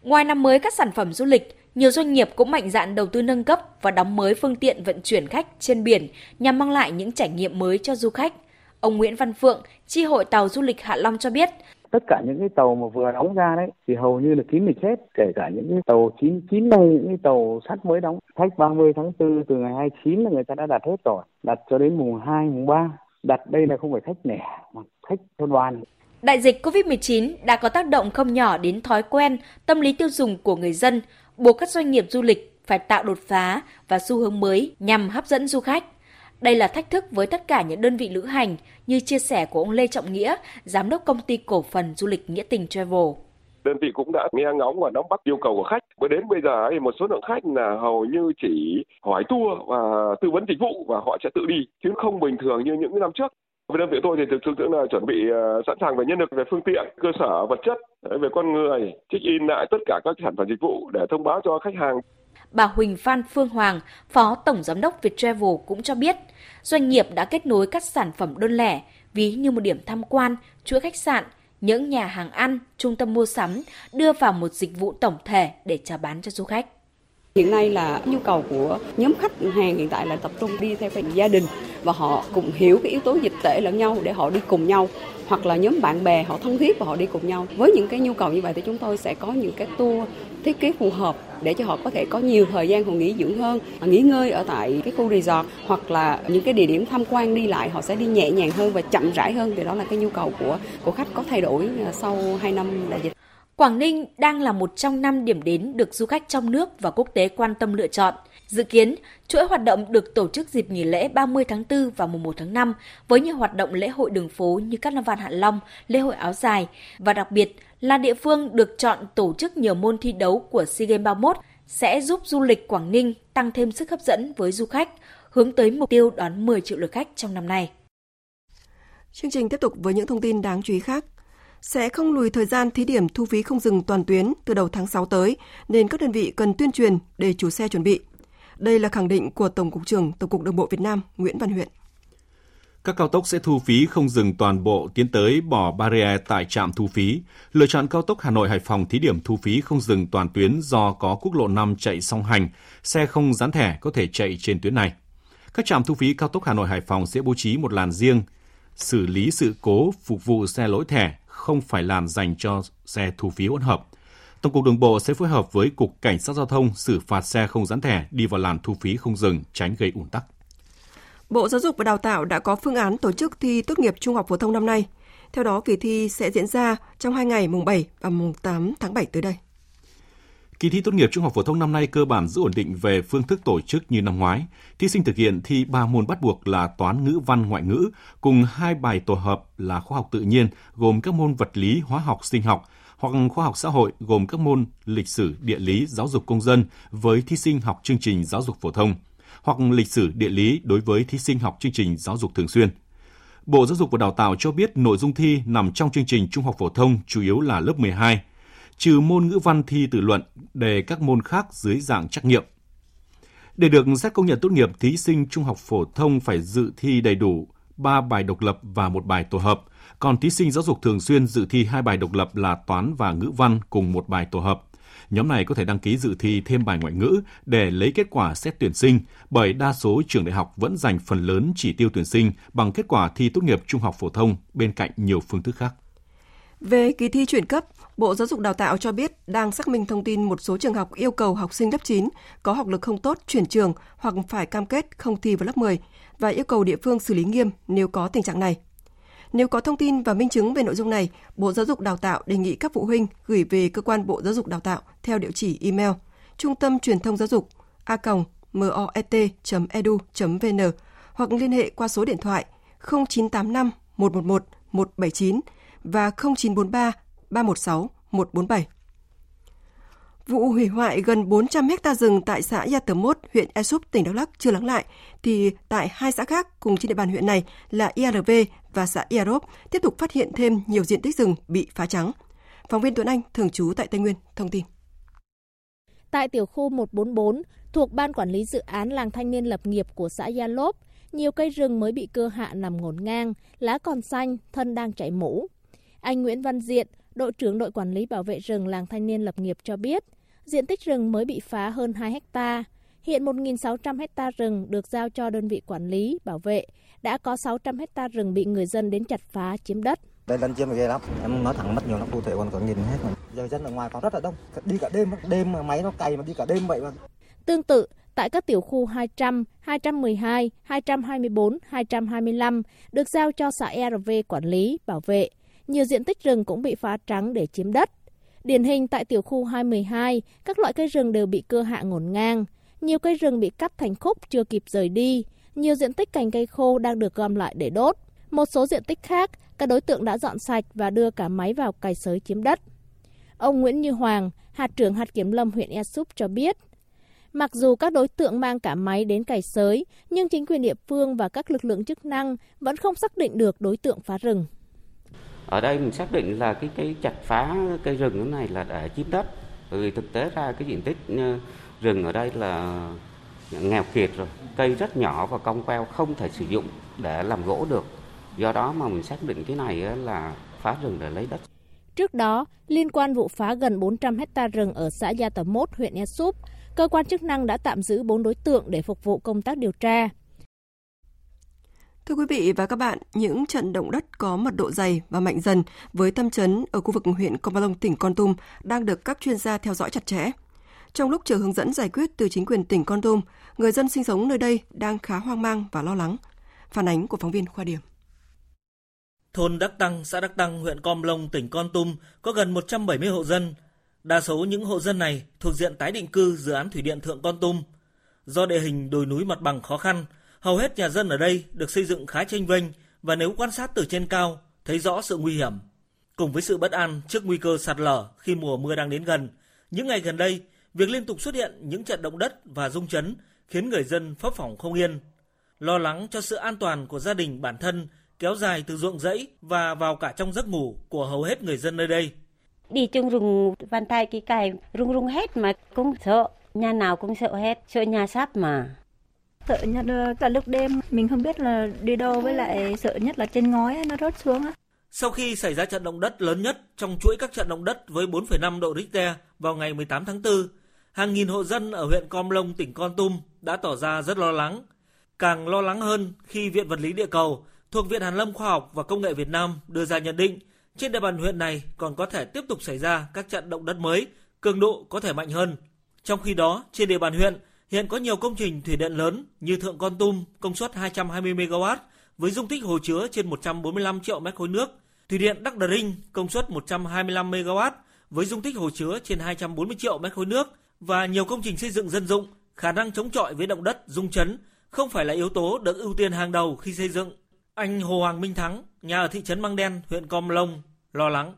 S17: Ngoài năm mới các sản phẩm du lịch, nhiều doanh nghiệp cũng mạnh dạn đầu tư nâng cấp và đóng mới phương tiện vận chuyển khách trên biển nhằm mang lại những trải nghiệm mới cho du khách. Ông Nguyễn Văn Phượng, chi hội tàu du lịch Hạ Long cho biết,
S19: tất cả những cái tàu mà vừa đóng ra đấy thì hầu như là kín lịch hết kể cả những cái tàu chín chín nay những cái tàu sắt mới đóng khách 30 tháng 4 từ ngày 29 là người ta đã đặt hết rồi đặt cho đến mùng 2 mùng 3 đặt đây là không phải khách lẻ mà khách theo đoàn
S17: Đại dịch COVID-19 đã có tác động không nhỏ đến thói quen, tâm lý tiêu dùng của người dân, buộc các doanh nghiệp du lịch phải tạo đột phá và xu hướng mới nhằm hấp dẫn du khách. Đây là thách thức với tất cả những đơn vị lữ hành, như chia sẻ của ông Lê Trọng Nghĩa, giám đốc công ty cổ phần du lịch Nghĩa Tình Travel
S20: đơn vị cũng đã nghe ngóng và nắm bắt yêu cầu của khách. Mới đến bây giờ thì một số lượng khách là hầu như chỉ hỏi tour và tư vấn dịch vụ và họ sẽ tự đi chứ không bình thường như những năm trước. Với đơn vị tôi thì thực sự là chuẩn bị ờ, sẵn sàng về nhân lực, về phương tiện, cơ sở vật chất, về con người, check in lại tất cả các sản phẩm dịch vụ để thông báo cho khách hàng
S17: bà Huỳnh Phan Phương Hoàng, Phó Tổng Giám đốc Viettravel cũng cho biết, doanh nghiệp đã kết nối các sản phẩm đơn lẻ, ví như một điểm tham quan, chuỗi khách sạn, những nhà hàng ăn, trung tâm mua sắm, đưa vào một dịch vụ tổng thể để chào bán cho du khách.
S21: Hiện nay là nhu cầu của nhóm khách hàng hiện tại là tập trung đi theo phần gia đình và họ cùng hiểu cái yếu tố dịch tễ lẫn nhau để họ đi cùng nhau hoặc là nhóm bạn bè họ thân thiết và họ đi cùng nhau. Với những cái nhu cầu như vậy thì chúng tôi sẽ có những cái tour thiết kế phù hợp để cho họ có thể có nhiều thời gian họ nghỉ dưỡng hơn, à, nghỉ ngơi ở tại cái khu resort hoặc là những cái địa điểm tham quan đi lại họ sẽ đi nhẹ nhàng hơn và chậm rãi hơn thì đó là cái nhu cầu của của khách có thay đổi à, sau 2 năm đại dịch.
S17: Quảng Ninh đang là một trong năm điểm đến được du khách trong nước và quốc tế quan tâm lựa chọn. Dự kiến, chuỗi hoạt động được tổ chức dịp nghỉ lễ 30 tháng 4 và mùng 1 tháng 5 với nhiều hoạt động lễ hội đường phố như các năm Văn Hạ Long, lễ hội áo dài và đặc biệt là địa phương được chọn tổ chức nhiều môn thi đấu của SEA Games 31 sẽ giúp du lịch Quảng Ninh tăng thêm sức hấp dẫn với du khách, hướng tới mục tiêu đón 10 triệu lượt khách trong năm nay.
S1: Chương trình tiếp tục với những thông tin đáng chú ý khác. Sẽ không lùi thời gian thí điểm thu phí không dừng toàn tuyến từ đầu tháng 6 tới, nên các đơn vị cần tuyên truyền để chủ xe chuẩn bị. Đây là khẳng định của Tổng cục trưởng Tổng cục Đường bộ Việt Nam Nguyễn Văn Huyện.
S2: Các cao tốc sẽ thu phí không dừng toàn bộ tiến tới bỏ barrier tại trạm thu phí. Lựa chọn cao tốc Hà Nội Hải Phòng thí điểm thu phí không dừng toàn tuyến do có quốc lộ 5 chạy song hành, xe không dán thẻ có thể chạy trên tuyến này. Các trạm thu phí cao tốc Hà Nội Hải Phòng sẽ bố trí một làn riêng xử lý sự cố phục vụ xe lỗi thẻ, không phải làn dành cho xe thu phí hỗn hợp. Tổng cục Đường bộ sẽ phối hợp với Cục Cảnh sát Giao thông xử phạt xe không dán thẻ đi vào làn thu phí không dừng, tránh gây ủn tắc.
S1: Bộ Giáo dục và Đào tạo đã có phương án tổ chức thi tốt nghiệp trung học phổ thông năm nay. Theo đó, kỳ thi sẽ diễn ra trong hai ngày mùng 7 và mùng 8 tháng 7 tới đây.
S2: Kỳ thi tốt nghiệp trung học phổ thông năm nay cơ bản giữ ổn định về phương thức tổ chức như năm ngoái. Thí sinh thực hiện thi ba môn bắt buộc là toán ngữ văn ngoại ngữ cùng hai bài tổ hợp là khoa học tự nhiên gồm các môn vật lý, hóa học, sinh học hoặc khoa học xã hội gồm các môn lịch sử, địa lý, giáo dục công dân với thí sinh học chương trình giáo dục phổ thông hoặc lịch sử địa lý đối với thí sinh học chương trình giáo dục thường xuyên. Bộ Giáo dục và Đào tạo cho biết nội dung thi nằm trong chương trình trung học phổ thông chủ yếu là lớp 12, trừ môn ngữ văn thi tự luận đề các môn khác dưới dạng trắc nghiệm. Để được xét công nhận tốt nghiệp, thí sinh trung học phổ thông phải dự thi đầy đủ 3 bài độc lập và một bài tổ hợp. Còn thí sinh giáo dục thường xuyên dự thi hai bài độc lập là toán và ngữ văn cùng một bài tổ hợp. Nhóm này có thể đăng ký dự thi thêm bài ngoại ngữ để lấy kết quả xét tuyển sinh, bởi đa số trường đại học vẫn dành phần lớn chỉ tiêu tuyển sinh bằng kết quả thi tốt nghiệp trung học phổ thông bên cạnh nhiều phương thức khác.
S1: Về kỳ thi chuyển cấp, Bộ Giáo dục Đào tạo cho biết đang xác minh thông tin một số trường học yêu cầu học sinh lớp 9 có học lực không tốt chuyển trường hoặc phải cam kết không thi vào lớp 10 và yêu cầu địa phương xử lý nghiêm nếu có tình trạng này. Nếu có thông tin và minh chứng về nội dung này, Bộ Giáo dục Đào tạo đề nghị các phụ huynh gửi về cơ quan Bộ Giáo dục Đào tạo theo địa chỉ email trung tâm truyền thông giáo dục a moet.edu.vn hoặc liên hệ qua số điện thoại 0985 111 179 và 0943 316 147. Vụ hủy hoại gần 400 hecta rừng tại xã Yatomot, huyện Esup, tỉnh Đắk Lắk chưa lắng lại, thì tại hai xã khác cùng trên địa bàn huyện này là IRV và xã Iarop tiếp tục phát hiện thêm nhiều diện tích rừng bị phá trắng. Phóng viên Tuấn Anh, thường trú tại Tây Nguyên, thông tin.
S22: Tại tiểu khu 144, thuộc Ban Quản lý Dự án Làng Thanh niên Lập nghiệp của xã Gia Lốp, nhiều cây rừng mới bị cưa hạ nằm ngổn ngang, lá còn xanh, thân đang chảy mũ. Anh Nguyễn Văn Diện, đội trưởng đội quản lý bảo vệ rừng Làng Thanh niên Lập nghiệp cho biết, diện tích rừng mới bị phá hơn 2 hecta. Hiện 1.600 hecta rừng được giao cho đơn vị quản lý, bảo vệ. Đã có 600 hecta rừng bị người dân đến chặt phá, chiếm đất.
S23: Đây lân chiếm ghê lắm, em nói thẳng mất nhiều lắm, cụ thể còn có nhìn hết mà. Giờ dân ở ngoài có rất là đông, đi cả đêm, đêm mà máy nó cày mà đi cả đêm vậy mà.
S22: Tương tự, tại các tiểu khu 200, 212, 224, 225 được giao cho xã ERV quản lý, bảo vệ. Nhiều diện tích rừng cũng bị phá trắng để chiếm đất. Điển hình tại tiểu khu 212, các loại cây rừng đều bị cưa hạ ngổn ngang. Nhiều cây rừng bị cắt thành khúc chưa kịp rời đi. Nhiều diện tích cành cây khô đang được gom lại để đốt. Một số diện tích khác, các đối tượng đã dọn sạch và đưa cả máy vào cày sới chiếm đất. Ông Nguyễn Như Hoàng, hạt trưởng hạt kiểm lâm huyện Ea Súp cho biết, Mặc dù các đối tượng mang cả máy đến cày sới, nhưng chính quyền địa phương và các lực lượng chức năng vẫn không xác định được đối tượng phá rừng.
S24: Ở đây mình xác định là cái cái chặt phá cây rừng này là để chiếm đất. Bởi vì thực tế ra cái diện tích ờ, rừng ở đây là nghèo kiệt rồi, cây rất nhỏ và cong queo không thể sử dụng để làm gỗ được. Do đó mà mình xác định cái này là phá rừng để lấy đất.
S22: Trước đó, liên quan vụ phá gần 400 hecta rừng ở xã Gia Tờ Mốt, huyện Ea Súp, cơ quan chức năng đã tạm giữ 4 đối tượng để phục vụ công tác điều tra.
S1: Thưa quý vị và các bạn, những trận động đất có mật độ dày và mạnh dần với tâm chấn ở khu vực huyện Con Ba Long, tỉnh Con Tum đang được các chuyên gia theo dõi chặt chẽ. Trong lúc chờ hướng dẫn giải quyết từ chính quyền tỉnh Con Tum, người dân sinh sống nơi đây đang khá hoang mang và lo lắng. Phản ánh của phóng viên Khoa Điểm.
S25: Thôn Đắc Tăng, xã Đắc Tăng, huyện Com Long, tỉnh Con Tum có gần 170 hộ dân. Đa số những hộ dân này thuộc diện tái định cư dự án thủy điện Thượng Con Tum. Do địa hình đồi núi mặt bằng khó khăn, hầu hết nhà dân ở đây được xây dựng khá tranh vênh và nếu quan sát từ trên cao thấy rõ sự nguy hiểm. Cùng với sự bất an trước nguy cơ sạt lở khi mùa mưa đang đến gần, những ngày gần đây, việc liên tục xuất hiện những trận động đất và rung chấn khiến người dân phấp phỏng không yên. Lo lắng cho sự an toàn của gia đình bản thân kéo dài từ ruộng rẫy và vào cả trong giấc ngủ của hầu hết người dân nơi đây.
S26: Đi trong rừng van tay cái cài rung rung hết mà cũng sợ, nhà nào cũng sợ hết, sợ nhà sắp mà.
S27: Sợ nhất ờ, là lúc đêm mình không biết là đi đâu với lại sợ nhất là trên ngói nó rớt xuống á.
S25: Sau khi xảy ra trận động đất lớn nhất trong chuỗi các trận động đất với 4,5 độ Richter vào ngày 18 tháng 4, hàng nghìn hộ dân ở huyện Com Lông, tỉnh Con Tum đã tỏ ra rất lo lắng. Càng lo lắng hơn khi Viện Vật lý Địa cầu thuộc Viện Hàn lâm Khoa học và Công nghệ Việt Nam đưa ra nhận định trên địa bàn huyện này còn có thể tiếp tục xảy ra các trận động đất mới, cường độ có thể mạnh hơn. Trong khi đó, trên địa bàn huyện hiện có nhiều công trình thủy điện lớn như Thượng Con Tum công suất 220 MW với dung tích hồ chứa trên 145 triệu mét khối nước, thủy điện Đắc Đờ Rinh công suất 125 MW với dung tích hồ chứa trên 240 triệu mét khối nước và nhiều công trình xây dựng dân dụng, khả năng chống chọi với động đất, rung chấn không phải là yếu tố được ưu tiên hàng đầu khi xây dựng. Anh Hồ Hoàng Minh Thắng, nhà ở thị trấn Măng Đen, huyện Com Lông, lo lắng.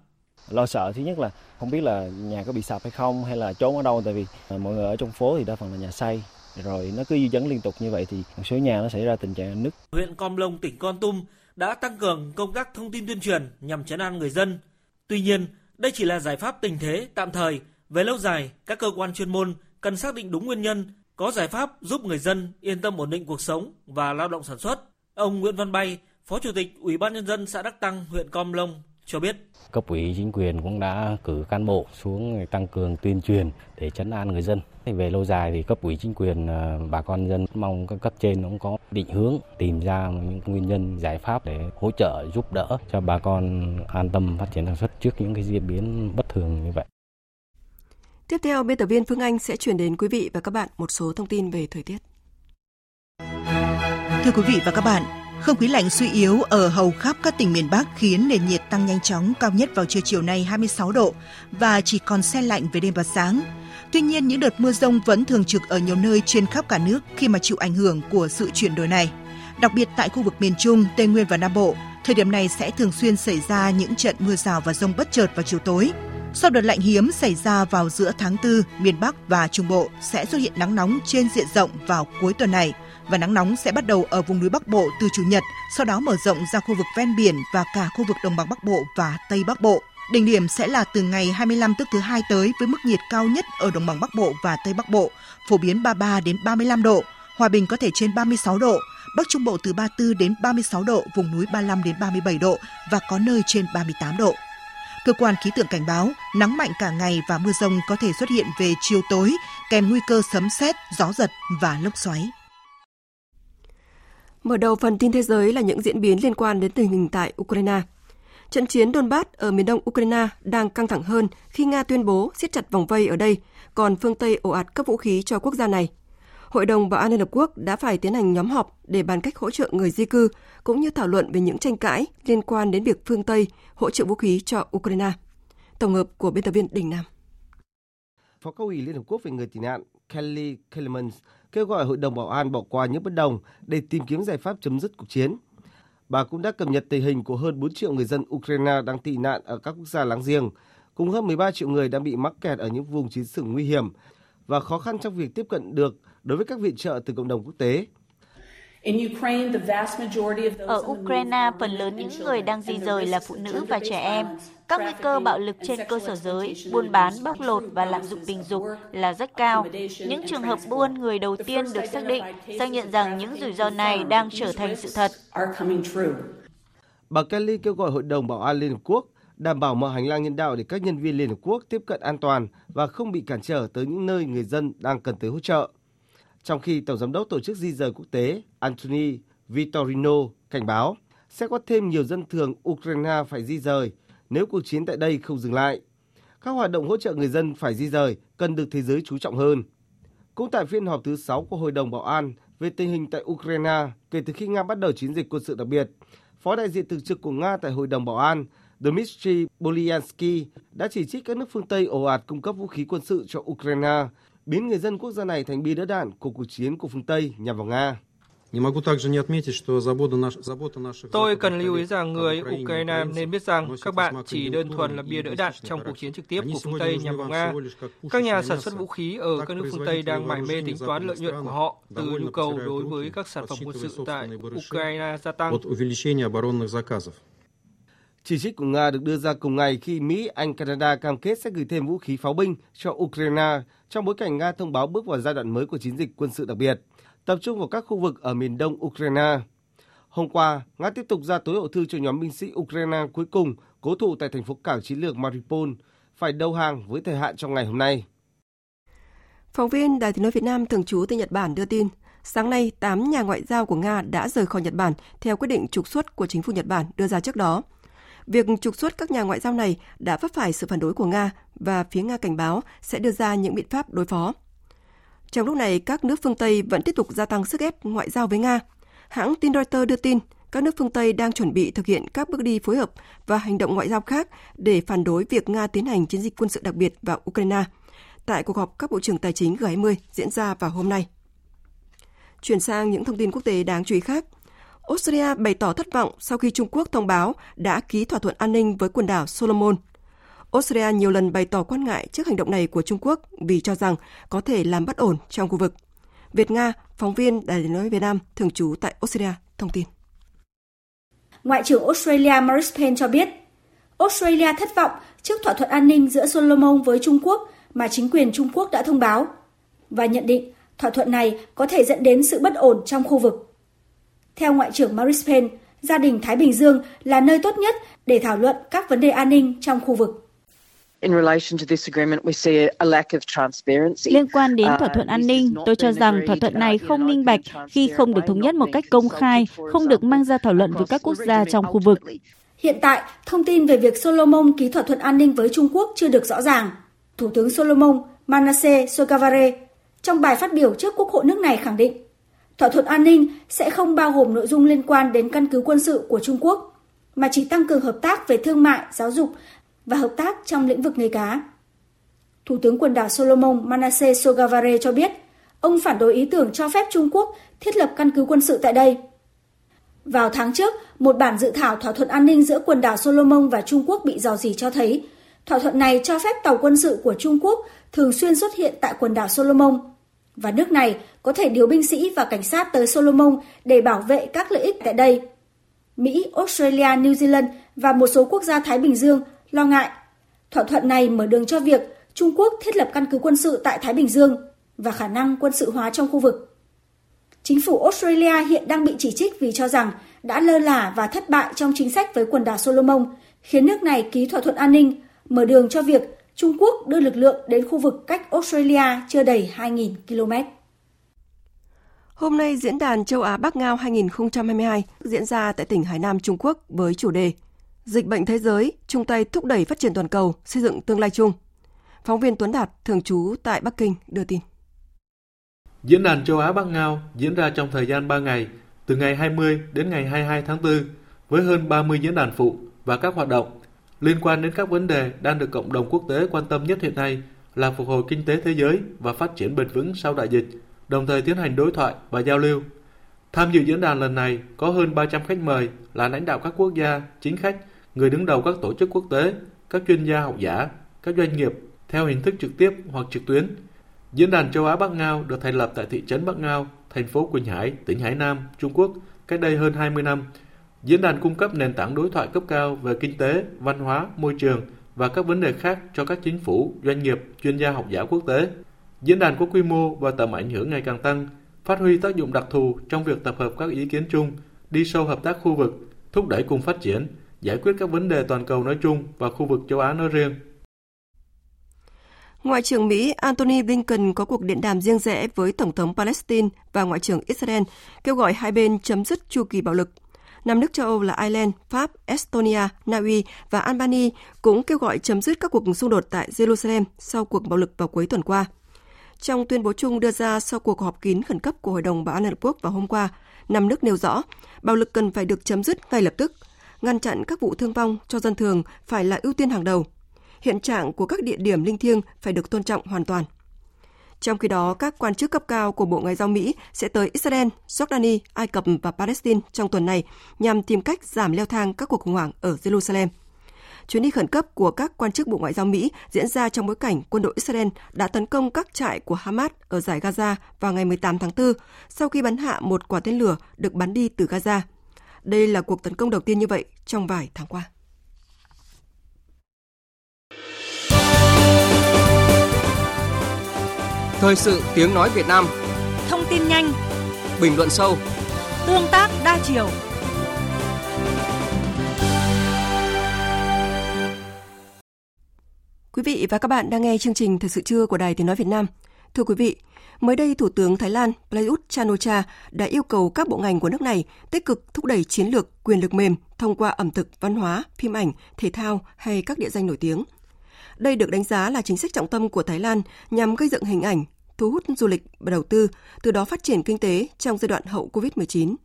S28: Lo sợ thứ nhất là không biết là nhà có bị sập hay không hay là trốn ở đâu tại vì mọi người ở trong phố thì đa phần là nhà xây rồi nó cứ dư chấn liên tục như vậy thì một số nhà nó xảy ra tình trạng nứt.
S25: Huyện Com Lông, tỉnh Con Tum đã tăng cường công tác thông tin tuyên truyền nhằm chấn an người dân. Tuy nhiên, đây chỉ là giải pháp tình thế tạm thời. Về lâu dài, các cơ quan chuyên môn cần xác định đúng nguyên nhân có giải pháp giúp người dân yên tâm ổn định cuộc sống và lao động sản xuất. Ông Nguyễn Văn Bay, Phó Chủ tịch Ủy ban nhân dân xã Đắc Tăng, huyện Com Lông cho biết.
S29: Cấp ủy chính quyền cũng đã cử cán bộ xuống tăng cường tuyên truyền để chấn an người dân. Về lâu dài thì cấp ủy chính quyền ờ, bà con dân mong các cấp trên cũng có định hướng tìm ra những nguyên nhân giải pháp để hỗ trợ giúp đỡ cho bà con an tâm phát triển sản xuất trước những cái diễn biến bất thường như vậy.
S1: Tiếp theo, biên tập viên Phương Anh sẽ chuyển đến quý vị và các bạn một số thông tin về thời tiết.
S30: Thưa quý vị và các bạn, không khí lạnh suy yếu ở hầu khắp các tỉnh miền Bắc khiến nền nhiệt tăng nhanh chóng, cao nhất vào trưa chiều nay 26 độ và chỉ còn xe lạnh về đêm và sáng. Tuy nhiên, những đợt mưa rông vẫn thường trực ở nhiều nơi trên khắp cả nước khi mà chịu ảnh hưởng của sự chuyển đổi này. Đặc biệt tại khu vực miền Trung, Tây Nguyên và Nam Bộ, thời điểm này sẽ thường xuyên xảy ra những trận mưa rào và rông bất chợt vào chiều tối. Sau đợt lạnh hiếm xảy ra vào giữa tháng 4, miền Bắc và Trung Bộ sẽ xuất hiện nắng nóng trên diện rộng vào cuối tuần này – và nắng nóng sẽ bắt đầu ở vùng núi Bắc Bộ từ Chủ nhật, sau đó mở rộng ra khu vực ven biển và cả khu vực đồng bằng Bắc Bộ và Tây Bắc Bộ. Đỉnh điểm sẽ là từ ngày 25 tức thứ hai tới với mức nhiệt cao nhất ở đồng bằng Bắc Bộ và Tây Bắc Bộ, phổ biến 33 đến 35 độ, Hòa Bình có thể trên 36 độ, Bắc Trung Bộ từ 34 đến 36 độ, vùng núi 35 đến 37 độ và có nơi trên 38 độ. Cơ quan khí tượng cảnh báo, nắng mạnh cả ngày và mưa rông có thể xuất hiện về chiều tối, kèm nguy cơ sấm sét, gió giật và lốc xoáy.
S1: Mở đầu phần tin thế giới là những diễn biến liên quan đến tình hình tại Ukraine. Trận chiến Donbass ở miền đông Ukraine đang căng thẳng hơn khi Nga tuyên bố siết chặt vòng vây ở đây, còn phương Tây ồ ạt cấp vũ khí cho quốc gia này. Hội đồng Bảo an Liên Hợp Quốc đã phải tiến hành nhóm họp để bàn cách hỗ trợ người di cư, cũng như thảo luận về những tranh cãi liên quan đến việc phương Tây hỗ trợ vũ khí cho Ukraine. Tổng hợp của biên tập viên Đình Nam.
S31: Phó Cao ủy Liên Hợp Quốc về người tị nạn Kelly Kellermans kêu gọi Hội đồng Bảo an bỏ qua những bất đồng để tìm kiếm giải pháp chấm dứt cuộc chiến. Bà cũng đã cập nhật tình hình của hơn 4 triệu người dân Ukraine đang tị nạn ở các quốc gia láng giềng, cùng hơn 13 triệu người đang bị mắc kẹt ở những vùng chiến sự nguy hiểm và khó khăn trong việc tiếp cận được đối với các viện trợ từ cộng đồng quốc tế.
S32: Ở Ukraine, phần lớn những người đang di rời là phụ nữ và trẻ em. Các nguy cơ bạo lực trên cơ sở giới, buôn bán, bóc lột và lạm dụng tình dục là rất cao. Những trường hợp buôn người đầu tiên được xác định xác nhận rằng những rủi ro này đang trở thành sự thật.
S31: Bà Kelly kêu gọi Hội đồng Bảo an Liên Hợp Quốc đảm bảo mọi hành lang nhân đạo để các nhân viên Liên Hợp Quốc tiếp cận an toàn và không bị cản trở tới những nơi người dân đang cần tới hỗ trợ. Trong khi Tổng Giám đốc Tổ chức Di rời Quốc tế Anthony Vitorino cảnh báo sẽ có thêm nhiều dân thường Ukraine phải di rời nếu cuộc chiến tại đây không dừng lại. Các hoạt động hỗ trợ người dân phải di rời cần được thế giới chú trọng hơn. Cũng tại phiên họp thứ 6 của Hội đồng Bảo an về tình hình tại Ukraine kể từ khi Nga bắt đầu chiến dịch quân sự đặc biệt, Phó đại diện thường trực của Nga tại Hội đồng Bảo an Dmitry Bolyansky đã chỉ trích các nước phương Tây ồ ạt cung cấp vũ khí quân sự cho Ukraine, biến người dân quốc gia này thành bia đỡ đạn của cuộc chiến của phương Tây nhằm vào Nga.
S33: Tôi cần lưu ý rằng người Ukraine nên biết rằng các bạn chỉ đơn thuần là bia đỡ đạn trong cuộc chiến trực tiếp của phương Tây nhằm vào Nga. Các nhà sản xuất vũ khí ở các nước phương Tây đang mải mê tính toán lợi nhuận của họ từ nhu cầu đối với các sản phẩm quân sự tại Ukraine gia tăng.
S31: Chỉ trích của Nga được đưa ra cùng ngày khi Mỹ, Anh, Canada cam kết sẽ gửi thêm vũ khí pháo binh cho Ukraine trong bối cảnh Nga thông báo bước vào giai đoạn mới của chiến dịch quân sự đặc biệt tập trung vào các khu vực ở miền đông Ukraine. Hôm qua, Nga tiếp tục ra tối hậu thư cho nhóm binh sĩ Ukraine cuối cùng cố thủ tại thành phố cảng chiến lược Mariupol phải đầu hàng với thời hạn trong ngày hôm nay.
S1: Phóng viên Đài tiếng nói Việt Nam thường trú tại Nhật Bản đưa tin, sáng nay 8 nhà ngoại giao của Nga đã rời khỏi Nhật Bản theo quyết định trục xuất của chính phủ Nhật Bản đưa ra trước đó. Việc trục xuất các nhà ngoại giao này đã vấp phải sự phản đối của Nga và phía Nga cảnh báo sẽ đưa ra những biện pháp đối phó. Trong lúc này, các nước phương Tây vẫn tiếp tục gia tăng sức ép ngoại giao với Nga. Hãng tin Reuters đưa tin, các nước phương Tây đang chuẩn bị thực hiện các bước đi phối hợp và hành động ngoại giao khác để phản đối việc Nga tiến hành chiến dịch quân sự đặc biệt vào Ukraine tại cuộc họp các bộ trưởng tài chính G20 diễn ra vào hôm nay. Chuyển sang những thông tin quốc tế đáng chú ý khác. Australia bày tỏ thất vọng sau khi Trung Quốc thông báo đã ký thỏa thuận an ninh với quần đảo Solomon – Australia nhiều lần bày tỏ quan ngại trước hành động này của Trung Quốc vì cho rằng có thể làm bất ổn trong khu vực. Việt Nga, phóng viên Đài tiếng nói Việt Nam thường trú tại Australia thông tin.
S9: Ngoại trưởng Australia Marise Payne cho biết, Australia thất vọng trước thỏa thuận an ninh giữa Solomon với Trung Quốc mà chính quyền Trung Quốc đã thông báo và nhận định
S34: thỏa thuận này có thể dẫn đến sự bất ổn trong khu vực. Theo Ngoại trưởng Maurice Pen, gia đình Thái Bình Dương là nơi tốt nhất để thảo luận các vấn đề an ninh trong khu vực.
S30: Liên quan đến thỏa thuận an ninh, tôi cho rằng thỏa thuận này không minh bạch khi không được thống nhất một cách công khai, không được mang ra thảo luận với các quốc gia trong khu vực.
S34: Hiện tại, thông tin về việc Solomon ký thỏa thuận an ninh với Trung Quốc chưa được rõ ràng. Thủ tướng Solomon Manasseh Sogavare trong bài phát biểu trước Quốc hội nước này khẳng định thỏa thuận an ninh sẽ không bao gồm nội dung liên quan đến căn cứ quân sự của Trung Quốc, mà chỉ tăng cường hợp tác về thương mại, giáo dục và hợp tác trong lĩnh vực nghề cá. Thủ tướng quần đảo Solomon Manasseh Sogavare cho biết, ông phản đối ý tưởng cho phép Trung Quốc thiết lập căn cứ quân sự tại đây. Vào tháng trước, một bản dự thảo thỏa thuận an ninh giữa quần đảo Solomon và Trung Quốc bị dò dỉ cho thấy thỏa thuận này cho phép tàu quân sự của Trung Quốc thường xuyên xuất hiện tại quần đảo Solomon và nước này có thể điều binh sĩ và cảnh sát tới Solomon để bảo vệ các lợi ích tại đây. Mỹ, Australia, New Zealand và một số quốc gia Thái Bình Dương lo ngại thỏa thuận này mở đường cho việc Trung Quốc thiết lập căn cứ quân sự tại Thái Bình Dương và khả năng quân sự hóa trong khu vực. Chính phủ Australia hiện đang bị chỉ trích vì cho rằng đã lơ là và thất bại trong chính sách với quần đảo Solomon, khiến nước này ký thỏa thuận an ninh, mở đường cho việc Trung Quốc đưa lực lượng đến khu vực cách Australia chưa đầy 2.000 km.
S1: Hôm nay, Diễn đàn châu Á Bắc Ngao 2022 diễn ra tại tỉnh Hải Nam, Trung Quốc với chủ đề Dịch bệnh thế giới, chung tay thúc đẩy phát triển toàn cầu, xây dựng tương lai chung. Phóng viên Tuấn Đạt, thường trú tại Bắc Kinh, đưa tin.
S35: Diễn đàn châu Á Bắc Ngao diễn ra trong thời gian 3 ngày, từ ngày 20 đến ngày 22 tháng 4, với hơn 30 diễn đàn phụ và các hoạt động liên quan đến các vấn đề đang được cộng đồng quốc tế quan tâm nhất hiện nay là phục hồi kinh tế thế giới và phát triển bền vững sau đại dịch, đồng thời tiến hành đối thoại và giao lưu. Tham dự diễn đàn lần này có hơn 300 khách mời là lãnh đạo các quốc gia, chính khách, người đứng đầu các tổ chức quốc tế, các chuyên gia học giả, các doanh nghiệp theo hình thức trực tiếp hoặc trực tuyến. Diễn đàn châu Á Bắc Ngao được thành lập tại thị trấn Bắc Ngao, thành phố Quỳnh Hải, tỉnh Hải Nam, Trung Quốc cách đây hơn 20 năm Diễn đàn cung cấp nền tảng đối thoại cấp cao về kinh tế, văn hóa, môi trường và các vấn đề khác cho các chính phủ, doanh nghiệp, chuyên gia học giả quốc tế. Diễn đàn có quy mô và tầm ảnh hưởng ngày càng tăng, phát huy tác dụng đặc thù trong việc tập hợp các ý kiến chung, đi sâu hợp tác khu vực, thúc đẩy cùng phát triển, giải quyết các vấn đề toàn cầu nói chung và khu vực châu Á nói riêng.
S1: Ngoại trưởng Mỹ Antony Blinken có cuộc điện đàm riêng rẽ với Tổng thống Palestine và Ngoại trưởng Israel, kêu gọi hai bên chấm dứt chu kỳ bạo lực Năm nước châu Âu là Ireland, Pháp, Estonia, Na Uy và Albania cũng kêu gọi chấm dứt các cuộc xung đột tại Jerusalem sau cuộc bạo lực vào cuối tuần qua. Trong tuyên bố chung đưa ra sau cuộc họp kín khẩn cấp của Hội đồng Bảo an Liên Hợp Quốc vào hôm qua, năm nước nêu rõ bạo lực cần phải được chấm dứt ngay lập tức, ngăn chặn các vụ thương vong cho dân thường phải là ưu tiên hàng đầu. Hiện trạng của các địa điểm linh thiêng phải được tôn trọng hoàn toàn. Trong khi đó, các quan chức cấp cao của Bộ Ngoại giao Mỹ sẽ tới Israel, Jordani, Ai Cập và Palestine trong tuần này nhằm tìm cách giảm leo thang các cuộc khủng hoảng ở Jerusalem. Chuyến đi khẩn cấp của các quan chức Bộ Ngoại giao Mỹ diễn ra trong bối cảnh quân đội Israel đã tấn công các trại của Hamas ở giải Gaza vào ngày 18 tháng 4 sau khi bắn hạ một quả tên lửa được bắn đi từ Gaza. Đây là cuộc tấn công đầu tiên như vậy trong vài tháng qua.
S36: Thời sự tiếng nói Việt Nam.
S37: Thông tin nhanh.
S36: Bình luận sâu.
S37: Tương tác đa chiều.
S1: Quý vị và các bạn đang nghe chương trình Thời sự trưa của Đài Tiếng Nói Việt Nam. Thưa quý vị, mới đây Thủ tướng Thái Lan Prayut Chan-o-cha đã yêu cầu các bộ ngành của nước này tích cực thúc đẩy chiến lược quyền lực mềm thông qua ẩm thực, văn hóa, phim ảnh, thể thao hay các địa danh nổi tiếng – đây được đánh giá là chính sách trọng tâm của Thái Lan nhằm gây dựng hình ảnh, thu hút du lịch và đầu tư, từ đó phát triển kinh tế trong giai đoạn hậu Covid-19.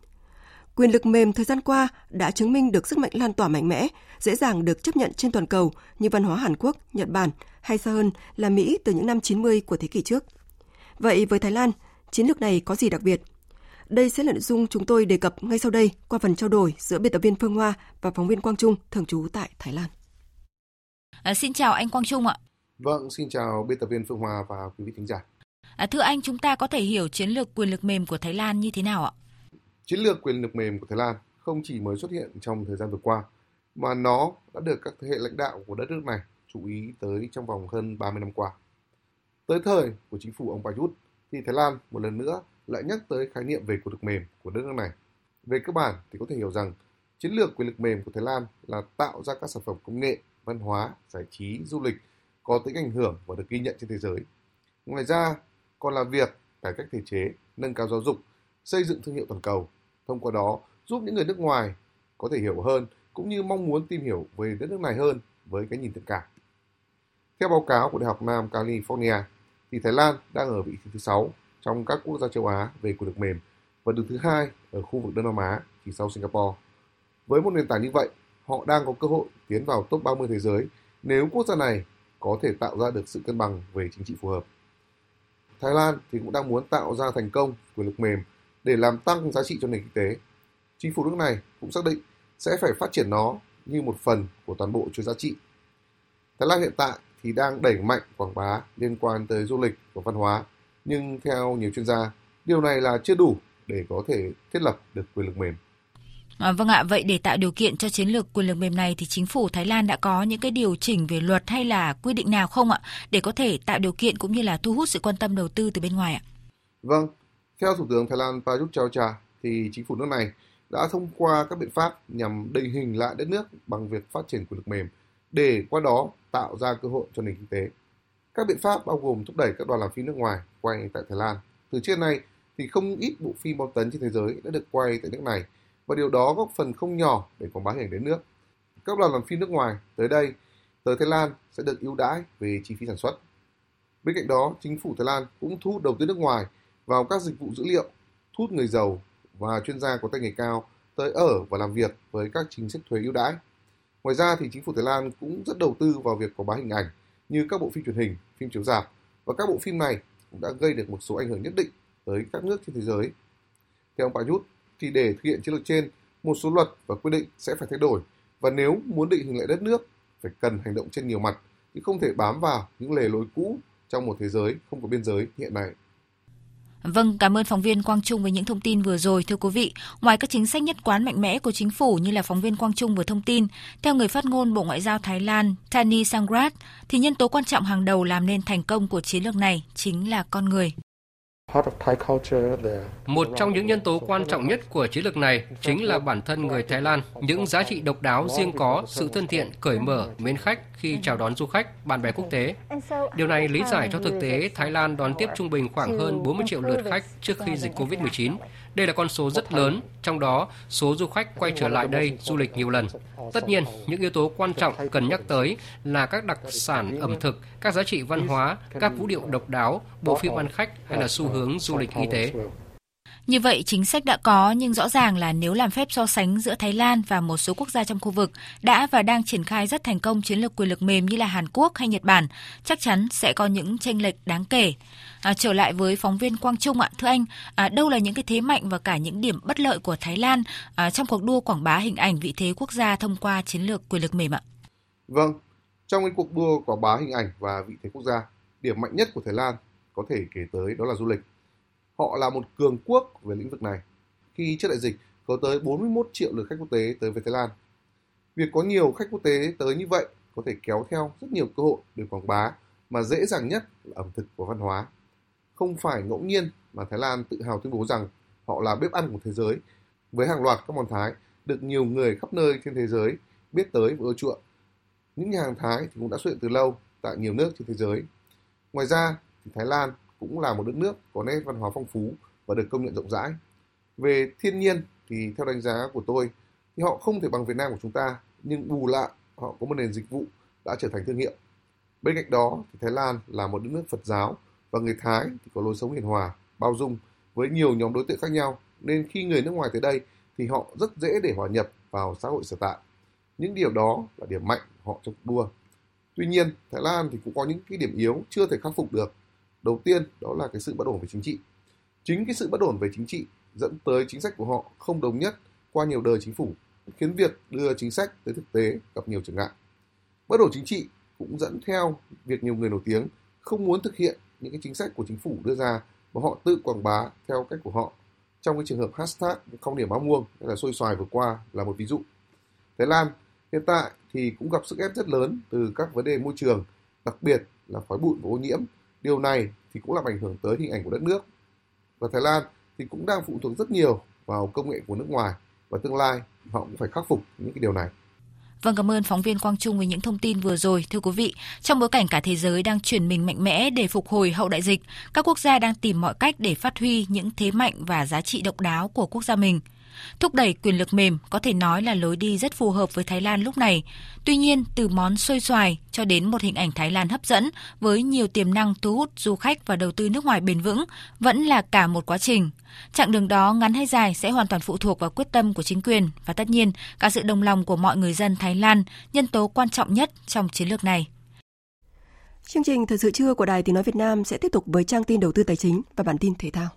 S1: Quyền lực mềm thời gian qua đã chứng minh được sức mạnh lan tỏa mạnh mẽ, dễ dàng được chấp nhận trên toàn cầu như văn hóa Hàn Quốc, Nhật Bản hay xa hơn là Mỹ từ những năm 90 của thế kỷ trước. Vậy với Thái Lan, chiến lược này có gì đặc biệt? Đây sẽ là nội dung chúng tôi đề cập ngay sau đây qua phần trao đổi giữa biên tập viên Phương Hoa và phóng viên Quang Trung thường trú tại Thái Lan.
S38: À, xin chào anh Quang Trung ạ.
S39: Vâng, xin chào biên tập viên Phương Hòa và quý vị thính giả.
S38: À, thưa anh, chúng ta có thể hiểu chiến lược quyền lực mềm của Thái Lan như thế nào ạ?
S39: Chiến lược quyền lực mềm của Thái Lan không chỉ mới xuất hiện trong thời gian vừa qua, mà nó đã được các thế hệ lãnh đạo của đất nước này chú ý tới trong vòng hơn 30 năm qua. Tới thời của chính phủ ông Prayut, thì Thái Lan một lần nữa lại nhắc tới khái niệm về quyền lực mềm của đất nước này. Về cơ bản thì có thể hiểu rằng chiến lược quyền lực mềm của Thái Lan là tạo ra các sản phẩm công nghệ, văn hóa, giải trí, du lịch có tính ảnh hưởng và được ghi nhận trên thế giới. Ngoài ra, còn là việc cải cách thể chế, nâng cao giáo dục, xây dựng thương hiệu toàn cầu. Thông qua đó, giúp những người nước ngoài có thể hiểu hơn cũng như mong muốn tìm hiểu về đất nước này hơn với cái nhìn thiện cảm. Theo báo cáo của Đại học Nam California, thì Thái Lan đang ở vị trí thứ 6 trong các quốc gia châu Á về quyền lực mềm và đứng thứ hai ở khu vực Đông Nam Á chỉ sau Singapore. Với một nền tảng như vậy, họ đang có cơ hội tiến vào top 30 thế giới nếu quốc gia này có thể tạo ra được sự cân bằng về chính trị phù hợp. Thái Lan thì cũng đang muốn tạo ra thành công quyền lực mềm để làm tăng giá trị cho nền kinh tế. Chính phủ nước này cũng xác định sẽ phải phát triển nó như một phần của toàn bộ chuỗi giá trị. Thái Lan hiện tại thì đang đẩy mạnh quảng bá liên quan tới du lịch và văn hóa, nhưng theo nhiều chuyên gia, điều này là chưa đủ để có thể thiết lập được quyền lực mềm.
S38: À, vâng ạ, vậy để tạo điều kiện cho chiến lược quyền lực mềm này thì chính phủ Thái Lan đã có những cái điều chỉnh về luật hay là quy định nào không ạ để có thể tạo điều kiện cũng như là thu hút sự quan tâm đầu tư từ bên ngoài ạ?
S39: Vâng, theo Thủ tướng Thái Lan Prayut Chan-o-cha thì chính phủ nước này đã thông qua các biện pháp nhằm định hình lại đất nước bằng việc phát triển quyền lực mềm để qua đó tạo ra cơ hội cho nền kinh tế. Các biện pháp bao gồm thúc đẩy các đoàn làm phim nước ngoài quay tại Thái Lan. Từ trước nay thì không ít bộ phim bom tấn trên thế giới đã được quay tại nước này và điều đó góp phần không nhỏ để quảng bá hình đến nước. Các đoàn làm phim nước ngoài tới đây, tới Thái Lan sẽ được ưu đãi về chi phí sản xuất. Bên cạnh đó, chính phủ Thái Lan cũng thu hút đầu tư nước ngoài vào các dịch vụ dữ liệu, thu hút người giàu và chuyên gia có tay nghề cao tới ở và làm việc với các chính sách thuế ưu đãi. Ngoài ra thì chính phủ Thái Lan cũng rất đầu tư vào việc quảng bá hình ảnh như các bộ phim truyền hình, phim chiếu rạp và các bộ phim này cũng đã gây được một số ảnh hưởng nhất định tới các nước trên thế giới. Theo ông Pajut, thì để thực hiện chiến lược trên, một số luật và quy định sẽ phải thay đổi và nếu muốn định hình lại đất nước phải cần hành động trên nhiều mặt chứ không thể bám vào những lề lối cũ trong một thế giới không có biên giới hiện nay.
S38: Vâng, cảm ơn phóng viên Quang Trung với những thông tin vừa rồi. Thưa quý vị, ngoài các chính sách nhất quán mạnh mẽ của chính phủ như là phóng viên Quang Trung vừa thông tin, theo người phát ngôn Bộ Ngoại giao Thái Lan Tani Sangrat, thì nhân tố quan trọng hàng đầu làm nên thành công của chiến lược này chính là con người.
S36: Một trong những nhân tố quan trọng nhất của chiến lược này chính là bản thân người Thái Lan, những giá trị độc đáo riêng có, sự thân thiện, cởi mở, mến khách khi chào đón du khách, bạn bè quốc tế. Điều này lý giải cho thực tế Thái Lan đón tiếp trung bình khoảng hơn 40 triệu lượt khách trước khi dịch Covid-19. Đây là con số rất lớn, trong đó số du khách quay trở lại đây du lịch nhiều lần. Tất nhiên, những yếu tố quan trọng cần nhắc tới là các đặc sản ẩm thực, các giá trị văn hóa, các vũ điệu độc đáo, bộ phim ăn khách hay là xu hướng du lịch y tế.
S38: Như vậy, chính sách đã có nhưng rõ ràng là nếu làm phép so sánh giữa Thái Lan và một số quốc gia trong khu vực đã và đang triển khai rất thành công chiến lược quyền lực mềm như là Hàn Quốc hay Nhật Bản, chắc chắn sẽ có những tranh lệch đáng kể. À, trở lại với phóng viên Quang Trung ạ, thưa anh, à, đâu là những cái thế mạnh và cả những điểm bất lợi của Thái Lan à, trong cuộc đua quảng bá hình ảnh vị thế quốc gia thông qua chiến lược quyền lực mềm ạ?
S39: Vâng, trong cái cuộc đua quảng bá hình ảnh và vị thế quốc gia, điểm mạnh nhất của Thái Lan có thể kể tới đó là du lịch. Họ là một cường quốc về lĩnh vực này. Khi trước đại dịch, có tới 41 triệu lượt khách quốc tế tới với Thái Lan. Việc có nhiều khách quốc tế tới như vậy có thể kéo theo rất nhiều cơ hội để quảng bá mà dễ dàng nhất là ẩm thực và văn hóa. Không phải ngẫu nhiên mà Thái Lan tự hào tuyên bố rằng họ là bếp ăn của thế giới với hàng loạt các món Thái được nhiều người khắp nơi trên thế giới biết tới và ưa chuộng. Những nhà hàng Thái thì cũng đã xuất hiện từ lâu tại nhiều nước trên thế giới. Ngoài ra thì Thái Lan cũng là một đất nước có nét văn hóa phong phú và được công nhận rộng rãi. Về thiên nhiên thì theo đánh giá của tôi thì họ không thể bằng Việt Nam của chúng ta nhưng bù lại họ có một nền dịch vụ đã trở thành thương hiệu. Bên cạnh đó thì Thái Lan là một đất nước Phật giáo và người Thái thì có lối sống hiền hòa, bao dung với nhiều nhóm đối tượng khác nhau nên khi người nước ngoài tới đây thì họ rất dễ để hòa nhập vào xã hội sở tại. Những điều đó là điểm mạnh của họ trong cuộc đua. Tuy nhiên, Thái Lan thì cũng có những cái điểm yếu chưa thể khắc phục được. Đầu tiên đó là cái sự bất ổn về chính trị. Chính cái sự bất ổn về chính trị dẫn tới chính sách của họ không đồng nhất qua nhiều đời chính phủ, khiến việc đưa chính sách tới thực tế gặp nhiều trở ngại. Bất ổn chính trị cũng dẫn theo việc nhiều người nổi tiếng không muốn thực hiện những cái chính sách của chính phủ đưa ra và họ tự quảng bá theo cách của họ. Trong cái trường hợp hashtag không điểm áo muông hay là xôi xoài vừa qua là một ví dụ. Thái Lan hiện tại thì cũng gặp sức ép rất lớn từ các vấn đề môi trường, đặc biệt là khói bụi và ô nhiễm Điều này thì cũng làm ảnh hưởng tới hình ảnh của đất nước. Và Thái Lan thì cũng đang phụ thuộc rất nhiều vào công nghệ của nước ngoài và tương lai họ cũng phải khắc phục những cái điều này.
S38: Vâng cảm ơn phóng viên Quang Trung với những thông tin vừa rồi. Thưa quý vị, trong bối cảnh cả thế giới đang chuyển mình mạnh mẽ để phục hồi hậu đại dịch, các quốc gia đang tìm mọi cách để phát huy những thế mạnh và giá trị độc đáo của quốc gia mình. Thúc đẩy quyền lực mềm có thể nói là lối đi rất phù hợp với Thái Lan lúc này. Tuy nhiên, từ món xôi xoài cho đến một hình ảnh Thái Lan hấp dẫn với nhiều tiềm năng thu hút du khách và đầu tư nước ngoài bền vững vẫn là cả một quá trình. Chặng đường đó ngắn hay dài sẽ hoàn toàn phụ thuộc vào quyết tâm của chính quyền và tất nhiên cả sự đồng lòng của mọi người dân Thái Lan, nhân tố quan trọng nhất trong chiến lược này.
S1: Chương trình Thời sự trưa của Đài Tiếng Nói Việt Nam sẽ tiếp tục với trang tin đầu tư tài chính và bản tin thể thao.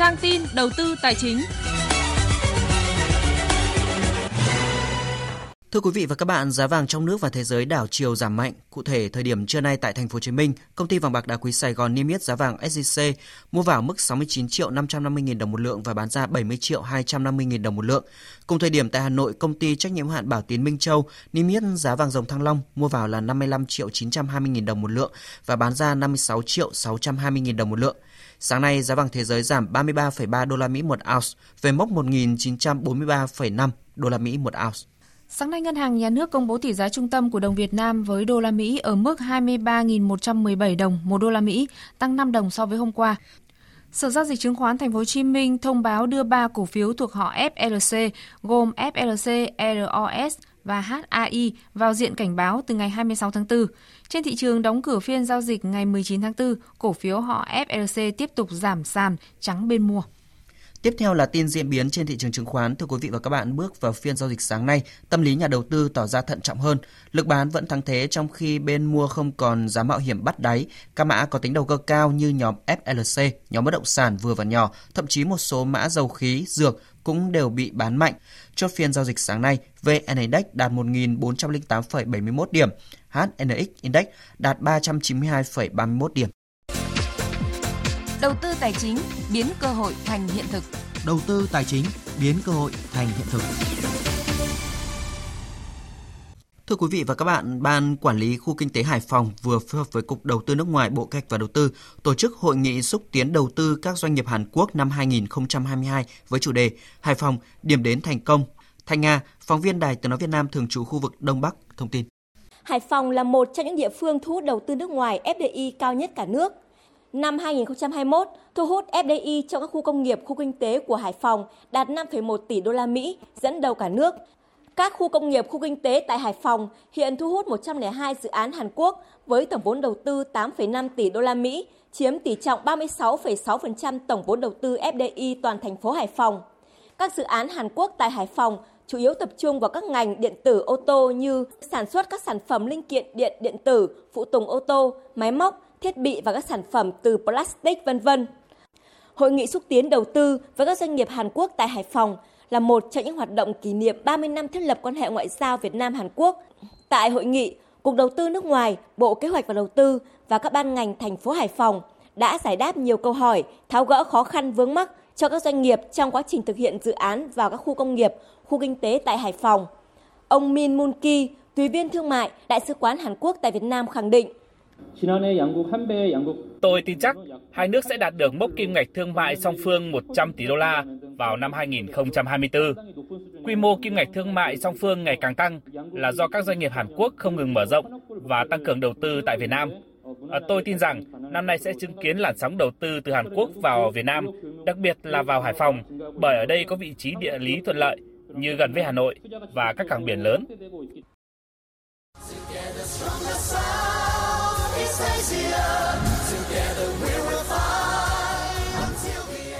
S40: Trang tin đầu tư tài chính.
S41: Thưa quý vị và các bạn, giá vàng trong nước và thế giới đảo chiều giảm mạnh. Cụ thể, thời điểm trưa nay tại thành phố Hồ Chí Minh, công ty vàng bạc đá quý Sài Gòn niêm yết giá vàng SJC mua vào mức 69 triệu 550 000 đồng một lượng và bán ra 70 triệu 250 000 đồng một lượng. Cùng thời điểm tại Hà Nội, công ty trách nhiệm hạn Bảo Tín Minh Châu niêm yết giá vàng dòng Thăng Long mua vào là 55 triệu 920 000 đồng một lượng và bán ra 56 triệu 620 000 đồng một lượng. Sáng nay, giá vàng thế giới giảm 33,3 đô la Mỹ một ounce về mốc 1.943,5 đô la Mỹ một ounce.
S12: Sáng nay, Ngân hàng Nhà nước công bố tỷ giá trung tâm của đồng Việt Nam với đô la Mỹ ở mức 23.117 đồng một đô la Mỹ, tăng 5 đồng so với hôm qua. Sở giao dịch chứng khoán Thành phố Hồ Chí Minh thông báo đưa 3 cổ phiếu thuộc họ FLC gồm FLC, ROS và HAI vào diện cảnh báo từ ngày 26 tháng 4. Trên thị trường đóng cửa phiên giao dịch ngày 19 tháng 4, cổ phiếu họ FLC tiếp tục giảm sàn, trắng bên mua.
S41: Tiếp theo là tin diễn biến trên thị trường chứng khoán. Thưa quý vị và các bạn, bước vào phiên giao dịch sáng nay, tâm lý nhà đầu tư tỏ ra thận trọng hơn. Lực bán vẫn thắng thế trong khi bên mua không còn dám mạo hiểm bắt đáy. Các mã có tính đầu cơ cao như nhóm FLC, nhóm bất động sản vừa và nhỏ, thậm chí một số mã dầu khí, dược cũng đều bị bán mạnh. Chốt phiên giao dịch sáng nay, VN Index đạt 1.408,71 điểm, HNX Index đạt 392,31 điểm.
S40: Đầu tư tài chính biến cơ hội thành hiện thực.
S41: Đầu tư tài chính biến cơ hội thành hiện thực. Thưa quý vị và các bạn, Ban Quản lý Khu Kinh tế Hải Phòng vừa phối hợp với Cục Đầu tư nước ngoài Bộ Kế hoạch và Đầu tư tổ chức hội nghị xúc tiến đầu tư các doanh nghiệp Hàn Quốc năm 2022 với chủ đề Hải Phòng, điểm đến thành công. Thanh Nga, phóng viên Đài Tiếng Nói Việt Nam thường trú khu vực Đông Bắc, thông tin.
S3: Hải Phòng là một trong những địa phương thu hút đầu tư nước ngoài FDI cao nhất cả nước. Năm 2021, thu hút FDI trong các khu công nghiệp, khu kinh tế của Hải Phòng đạt 5,1 tỷ đô la Mỹ, dẫn đầu cả nước. Các khu công nghiệp, khu kinh tế tại Hải Phòng hiện thu hút 102 dự án Hàn Quốc với tổng vốn đầu tư 8,5 tỷ đô la Mỹ, chiếm tỷ trọng 36,6% tổng vốn đầu tư FDI toàn thành phố Hải Phòng. Các dự án Hàn Quốc tại Hải Phòng chủ yếu tập trung vào các ngành điện tử ô tô như sản xuất các sản phẩm linh kiện điện điện tử, phụ tùng ô tô, máy móc, thiết bị và các sản phẩm từ plastic vân vân. Hội nghị xúc tiến đầu tư với các doanh nghiệp Hàn Quốc tại Hải Phòng là một trong những hoạt động kỷ niệm 30 năm thiết lập quan hệ ngoại giao Việt Nam Hàn Quốc. Tại hội nghị, Cục Đầu tư nước ngoài, Bộ Kế hoạch và Đầu tư và các ban ngành thành phố Hải Phòng đã giải đáp nhiều câu hỏi, tháo gỡ khó khăn vướng mắc cho các doanh nghiệp trong quá trình thực hiện dự án vào các khu công nghiệp, khu kinh tế tại Hải Phòng. Ông Min Moon Ki, tùy viên thương mại, Đại sứ quán Hàn Quốc tại Việt Nam khẳng định
S36: Tôi tin chắc hai nước sẽ đạt được mốc kim ngạch thương mại song phương 100 tỷ đô la vào năm 2024. Quy mô kim ngạch thương mại song phương ngày càng tăng là do các doanh nghiệp Hàn Quốc không ngừng mở rộng và tăng cường đầu tư tại Việt Nam. À, tôi tin rằng năm nay sẽ chứng kiến làn sóng đầu tư từ Hàn Quốc vào Việt Nam, đặc biệt là vào Hải Phòng, bởi ở đây có vị trí địa lý thuận lợi như gần với Hà Nội và các cảng biển lớn.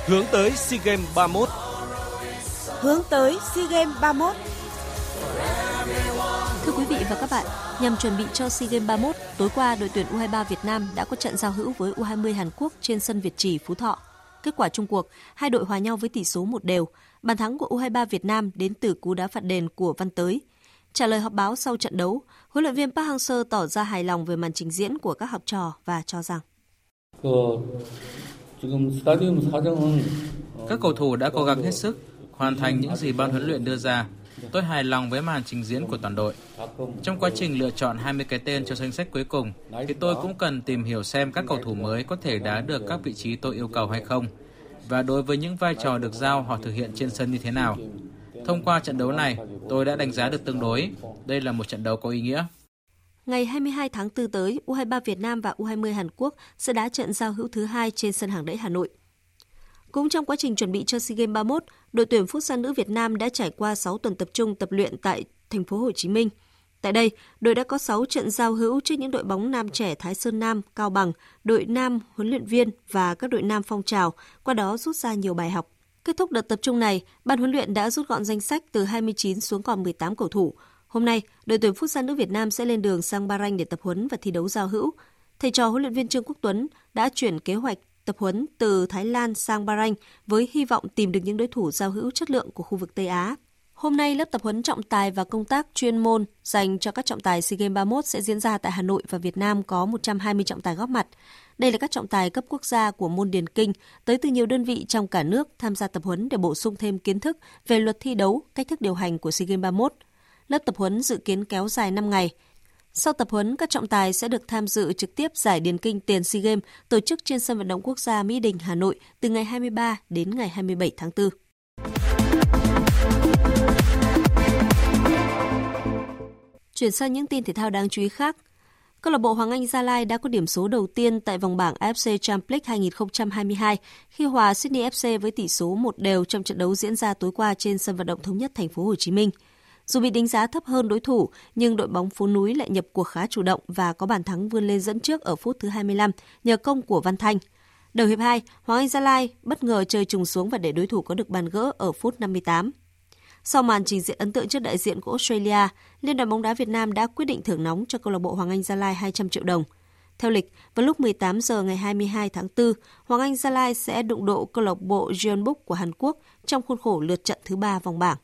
S42: Hướng tới SEA Games 31
S43: Hướng tới SEA Games 31
S29: Thưa quý vị và các bạn, nhằm chuẩn bị cho SEA Games 31, tối qua đội tuyển U23 Việt Nam đã có trận giao hữu với U20 Hàn Quốc trên sân Việt Trì, Phú Thọ. Kết quả chung cuộc, hai đội hòa nhau với tỷ số một đều. Bàn thắng của U23 Việt Nam đến từ cú đá phạt đền của Văn Tới. Trả lời họp báo sau trận đấu, huấn luyện viên Park Hang-seo tỏ ra hài lòng về màn trình diễn của các học trò và cho rằng
S44: các cầu thủ đã cố gắng hết sức, hoàn thành những gì ban huấn luyện đưa ra.
S45: Tôi hài lòng với màn trình diễn của toàn đội. Trong quá trình lựa chọn 20 cái tên cho danh sách cuối cùng, thì tôi cũng cần tìm hiểu xem các cầu thủ mới có thể đá được các vị trí tôi yêu cầu hay không. Và đối với những vai trò được giao họ thực hiện trên sân như thế nào. Thông qua trận đấu này, tôi đã đánh giá được tương đối. Đây là một trận đấu có ý nghĩa.
S29: Ngày 22 tháng 4 tới, U23 Việt Nam và U20 Hàn Quốc sẽ đá trận giao hữu thứ hai trên sân hàng đẫy Hà Nội. Cũng trong quá trình chuẩn bị cho SEA Games 31, đội tuyển Futsal nữ Việt Nam đã trải qua 6 tuần tập trung tập luyện tại thành phố Hồ Chí Minh. Tại đây, đội đã có 6 trận giao hữu trước những đội bóng nam trẻ Thái Sơn Nam, Cao Bằng, đội nam huấn luyện viên và các đội nam phong trào, qua đó rút ra nhiều bài học. Kết thúc đợt tập trung này, ban huấn luyện đã rút gọn danh sách từ 29 xuống còn 18 cầu thủ. Hôm nay, đội tuyển Futsal nữ Việt Nam sẽ lên đường sang Bahrain để tập huấn và thi đấu giao hữu. Thầy trò huấn luyện viên Trương Quốc Tuấn đã chuyển kế hoạch tập huấn từ Thái Lan sang Bahrain với hy vọng tìm được những đối thủ giao hữu chất lượng của khu vực Tây Á. Hôm nay, lớp tập huấn trọng tài và công tác chuyên môn dành cho các trọng tài SEA Games 31 sẽ diễn ra tại Hà Nội và Việt Nam có 120 trọng tài góp mặt. Đây là các trọng tài cấp quốc gia của môn điền kinh tới từ nhiều đơn vị trong cả nước tham gia tập huấn để bổ sung thêm kiến thức về luật thi đấu, cách thức điều hành của SEA Games 31. Lớp tập huấn dự kiến kéo dài 5 ngày. Sau tập huấn, các trọng tài sẽ được tham dự trực tiếp giải điền kinh tiền SEA Games tổ chức trên sân vận động quốc gia Mỹ Đình, Hà Nội từ ngày 23 đến ngày 27 tháng 4. Chuyển sang những tin thể thao đáng chú ý khác. Câu lạc bộ Hoàng Anh Gia Lai đã có điểm số đầu tiên tại vòng bảng AFC Champions League 2022 khi hòa Sydney FC với tỷ số một đều trong trận đấu diễn ra tối qua trên sân vận động thống nhất thành phố Hồ Chí Minh. Dù bị đánh giá thấp hơn đối thủ, nhưng đội bóng phố núi lại nhập cuộc khá chủ động và có bàn thắng vươn lên dẫn trước ở phút thứ 25 nhờ công của Văn Thanh. Đầu hiệp 2, Hoàng Anh Gia Lai bất ngờ chơi trùng xuống và để đối thủ có được bàn gỡ ở phút 58. Sau màn trình diễn ấn tượng trước đại diện của Australia, Liên đoàn bóng đá Việt Nam đã quyết định thưởng nóng cho câu lạc bộ Hoàng Anh Gia Lai 200 triệu đồng. Theo lịch, vào lúc 18 giờ ngày 22 tháng 4, Hoàng Anh Gia Lai sẽ đụng độ câu lạc bộ Jeonbuk của Hàn Quốc trong khuôn khổ lượt trận thứ ba vòng bảng.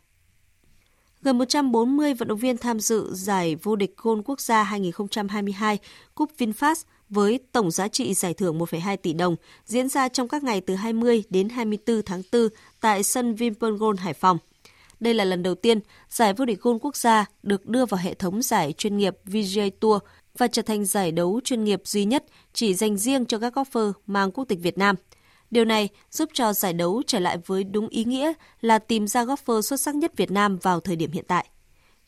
S29: Gần 140 vận động viên tham dự giải vô địch gôn quốc gia 2022 Cúp VinFast với tổng giá trị giải thưởng 1,2 tỷ đồng diễn ra trong các ngày từ 20 đến 24 tháng 4 tại sân Vinpearl Gold Hải Phòng. Đây là lần đầu tiên giải vô địch gôn quốc gia được đưa vào hệ thống giải chuyên nghiệp VJ Tour và trở thành giải đấu chuyên nghiệp duy nhất chỉ dành riêng cho các golfer mang quốc tịch Việt Nam. Điều này giúp cho giải đấu trở lại với đúng ý nghĩa là tìm ra golfer xuất sắc nhất Việt Nam vào thời điểm hiện tại.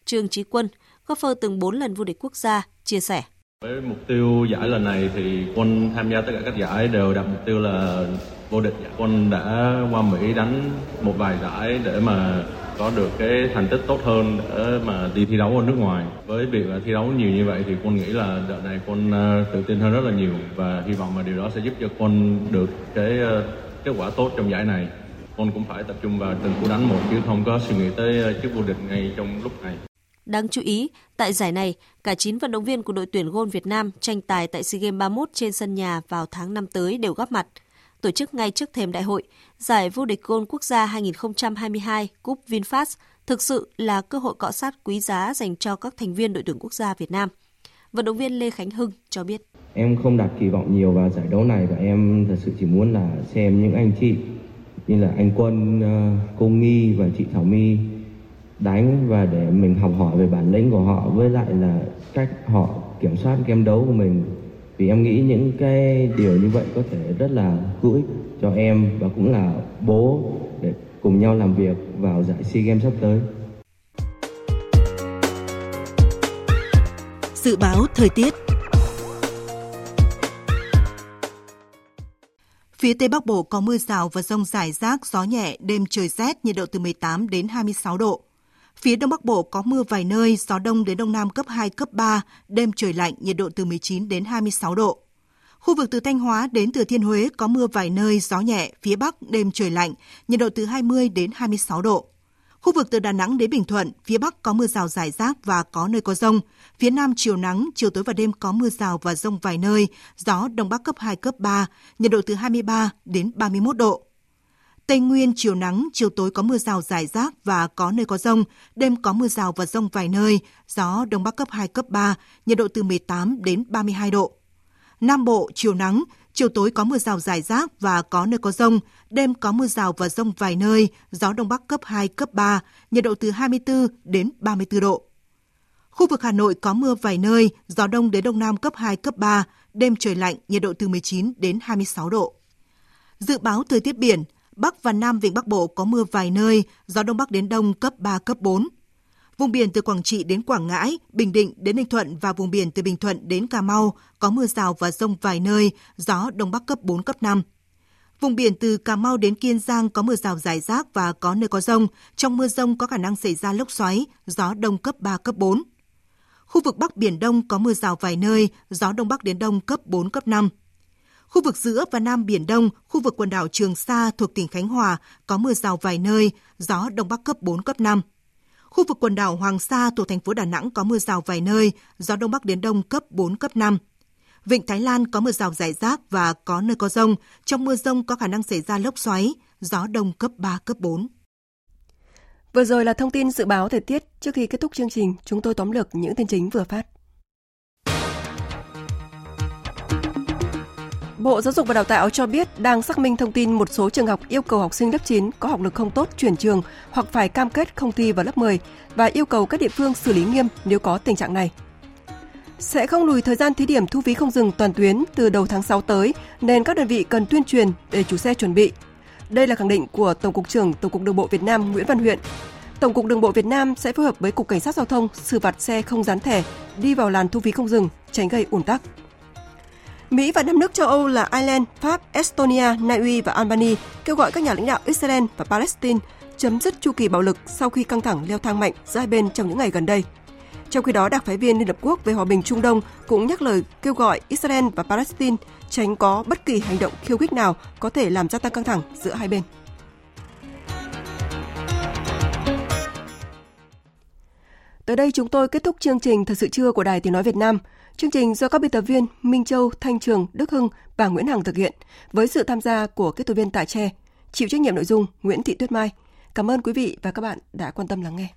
S29: Trương Chí Quân, golfer từng 4 lần vô địch quốc gia, chia sẻ.
S46: Với mục tiêu giải lần này thì quân tham gia tất cả các giải đều đặt mục tiêu là vô địch. Quân đã qua Mỹ đánh một vài giải để mà có được cái thành tích tốt hơn để mà đi thi đấu ở nước ngoài. Với việc là thi đấu nhiều như vậy thì quân nghĩ là đợt này quân ờ, tự tin hơn rất là nhiều và hy vọng mà điều đó sẽ giúp cho quân được cái ờ, kết quả tốt trong giải này. Quân cũng phải tập trung vào từng cú đánh một chứ không có suy nghĩ tới ờ, chức vô địch ngay trong lúc này.
S29: Đáng chú ý, tại giải này, cả 9 vận động viên của đội tuyển gôn Việt Nam tranh tài tại SEA Games 31 trên sân nhà vào tháng 5 tới đều góp mặt – tổ chức ngay trước thềm đại hội, giải vô địch gôn quốc gia 2022 Cúp VinFast thực sự là cơ hội cọ sát quý giá dành cho các thành viên đội tuyển quốc gia Việt Nam. Vận động viên Lê Khánh Hưng cho biết.
S47: Em không đặt kỳ vọng nhiều vào giải đấu này và em thật sự chỉ muốn là xem những anh chị như là anh Quân, ờ, cô Nghi và chị Thảo My đánh và để mình học hỏi về bản lĩnh của họ với lại là cách họ kiểm soát game đấu của mình vì em nghĩ những cái điều như vậy có thể rất là hữu ích cho em và cũng là bố để cùng nhau làm việc vào giải SEA Games sắp tới.
S44: Dự báo thời tiết Phía Tây Bắc Bộ có mưa rào và rông rải rác, gió nhẹ, đêm trời rét, nhiệt độ từ 18 đến 26 độ. Phía Đông Bắc Bộ có mưa vài nơi, gió đông đến đông nam cấp 2, cấp 3, đêm trời lạnh, nhiệt độ từ 19 đến 26 độ. Khu vực từ Thanh Hóa đến Thừa Thiên Huế có mưa vài nơi, gió nhẹ, phía Bắc đêm trời lạnh, nhiệt độ từ 20 đến 26 độ. Khu vực từ Đà Nẵng đến Bình Thuận, phía Bắc có mưa rào rải rác và có nơi có rông. Phía Nam chiều nắng, chiều tối và đêm có mưa rào và rông vài nơi, gió Đông Bắc cấp 2, cấp 3, nhiệt độ từ 23 đến 31 độ. Tây Nguyên chiều nắng, chiều tối có mưa rào rải rác và có nơi có rông, đêm có mưa rào và rông vài nơi, gió Đông Bắc cấp 2, cấp 3, nhiệt độ từ 18 đến 32 độ. Nam Bộ chiều nắng, Chiều tối có mưa rào rải rác và có nơi có rông, đêm có mưa rào và rông vài nơi, gió đông bắc cấp 2, cấp 3, nhiệt độ từ 24 đến 34 độ. Khu vực Hà Nội có mưa vài nơi, gió đông đến đông nam cấp 2, cấp 3, đêm trời lạnh, nhiệt độ từ 19 đến 26 độ. Dự báo thời tiết biển, Bắc và Nam Vịnh Bắc Bộ có mưa vài nơi, gió Đông Bắc đến Đông cấp 3, cấp 4. Vùng biển từ Quảng Trị đến Quảng Ngãi, Bình Định đến Ninh Thuận và vùng biển từ Bình Thuận đến Cà Mau có mưa rào và rông vài nơi, gió Đông Bắc cấp 4, cấp 5. Vùng biển từ Cà Mau đến Kiên Giang có mưa rào rải rác và có nơi có rông. Trong mưa rông có khả năng xảy ra lốc xoáy, gió đông cấp 3, cấp 4. Khu vực Bắc Biển Đông có mưa rào vài nơi, gió Đông Bắc đến Đông cấp 4, cấp 5. Khu vực giữa và Nam Biển Đông, khu vực quần đảo Trường Sa thuộc tỉnh Khánh Hòa có mưa rào vài nơi, gió Đông Bắc cấp 4, cấp 5. Khu vực quần đảo Hoàng Sa thuộc thành phố Đà Nẵng có mưa rào vài nơi, gió Đông Bắc đến Đông cấp 4, cấp 5. Vịnh Thái Lan có mưa rào rải rác và có nơi có rông. Trong mưa rông có khả năng xảy ra lốc xoáy, gió đông cấp 3, cấp 4.
S1: Vừa rồi là thông tin dự báo thời tiết. Trước khi kết thúc chương trình, chúng tôi tóm lược những tin chính vừa phát. Bộ Giáo dục và Đào tạo cho biết đang xác minh thông tin một số trường học yêu cầu học sinh lớp 9 có học lực không tốt chuyển trường hoặc phải cam kết không thi vào lớp 10 và yêu cầu các địa phương xử lý nghiêm nếu có tình trạng này. Sẽ không lùi thời gian thí điểm thu phí không dừng toàn tuyến từ đầu tháng 6 tới nên các đơn vị cần tuyên truyền để chủ xe chuẩn bị. Đây là khẳng định của Tổng cục trưởng Tổng cục Đường bộ Việt Nam Nguyễn Văn Huyện. Tổng cục Đường bộ Việt Nam sẽ phối hợp với Cục Cảnh sát Giao thông xử phạt xe không dán thẻ đi vào làn thu phí không dừng, tránh gây ủn tắc. Mỹ và năm nước châu Âu là Ireland, Pháp, Estonia, Na Uy và Albania kêu gọi các nhà lãnh đạo Israel và Palestine chấm dứt chu kỳ bạo lực sau khi căng thẳng leo thang mạnh giữa hai bên trong những ngày gần đây. Trong khi đó, đặc phái viên Liên Hợp Quốc về hòa bình Trung Đông cũng nhắc lời kêu gọi Israel và Palestine tránh có bất kỳ hành động khiêu khích nào có thể làm gia tăng căng thẳng giữa hai bên. Tới đây chúng tôi kết thúc chương trình Thật sự trưa của Đài Tiếng Nói Việt Nam. Chương trình do các biên tập viên Minh Châu, Thanh Trường, Đức Hưng và Nguyễn Hằng thực hiện với sự tham gia của kết tập viên Tạ Tre. Chịu trách nhiệm nội dung Nguyễn Thị Tuyết Mai. Cảm ơn quý vị và các bạn đã quan tâm lắng nghe.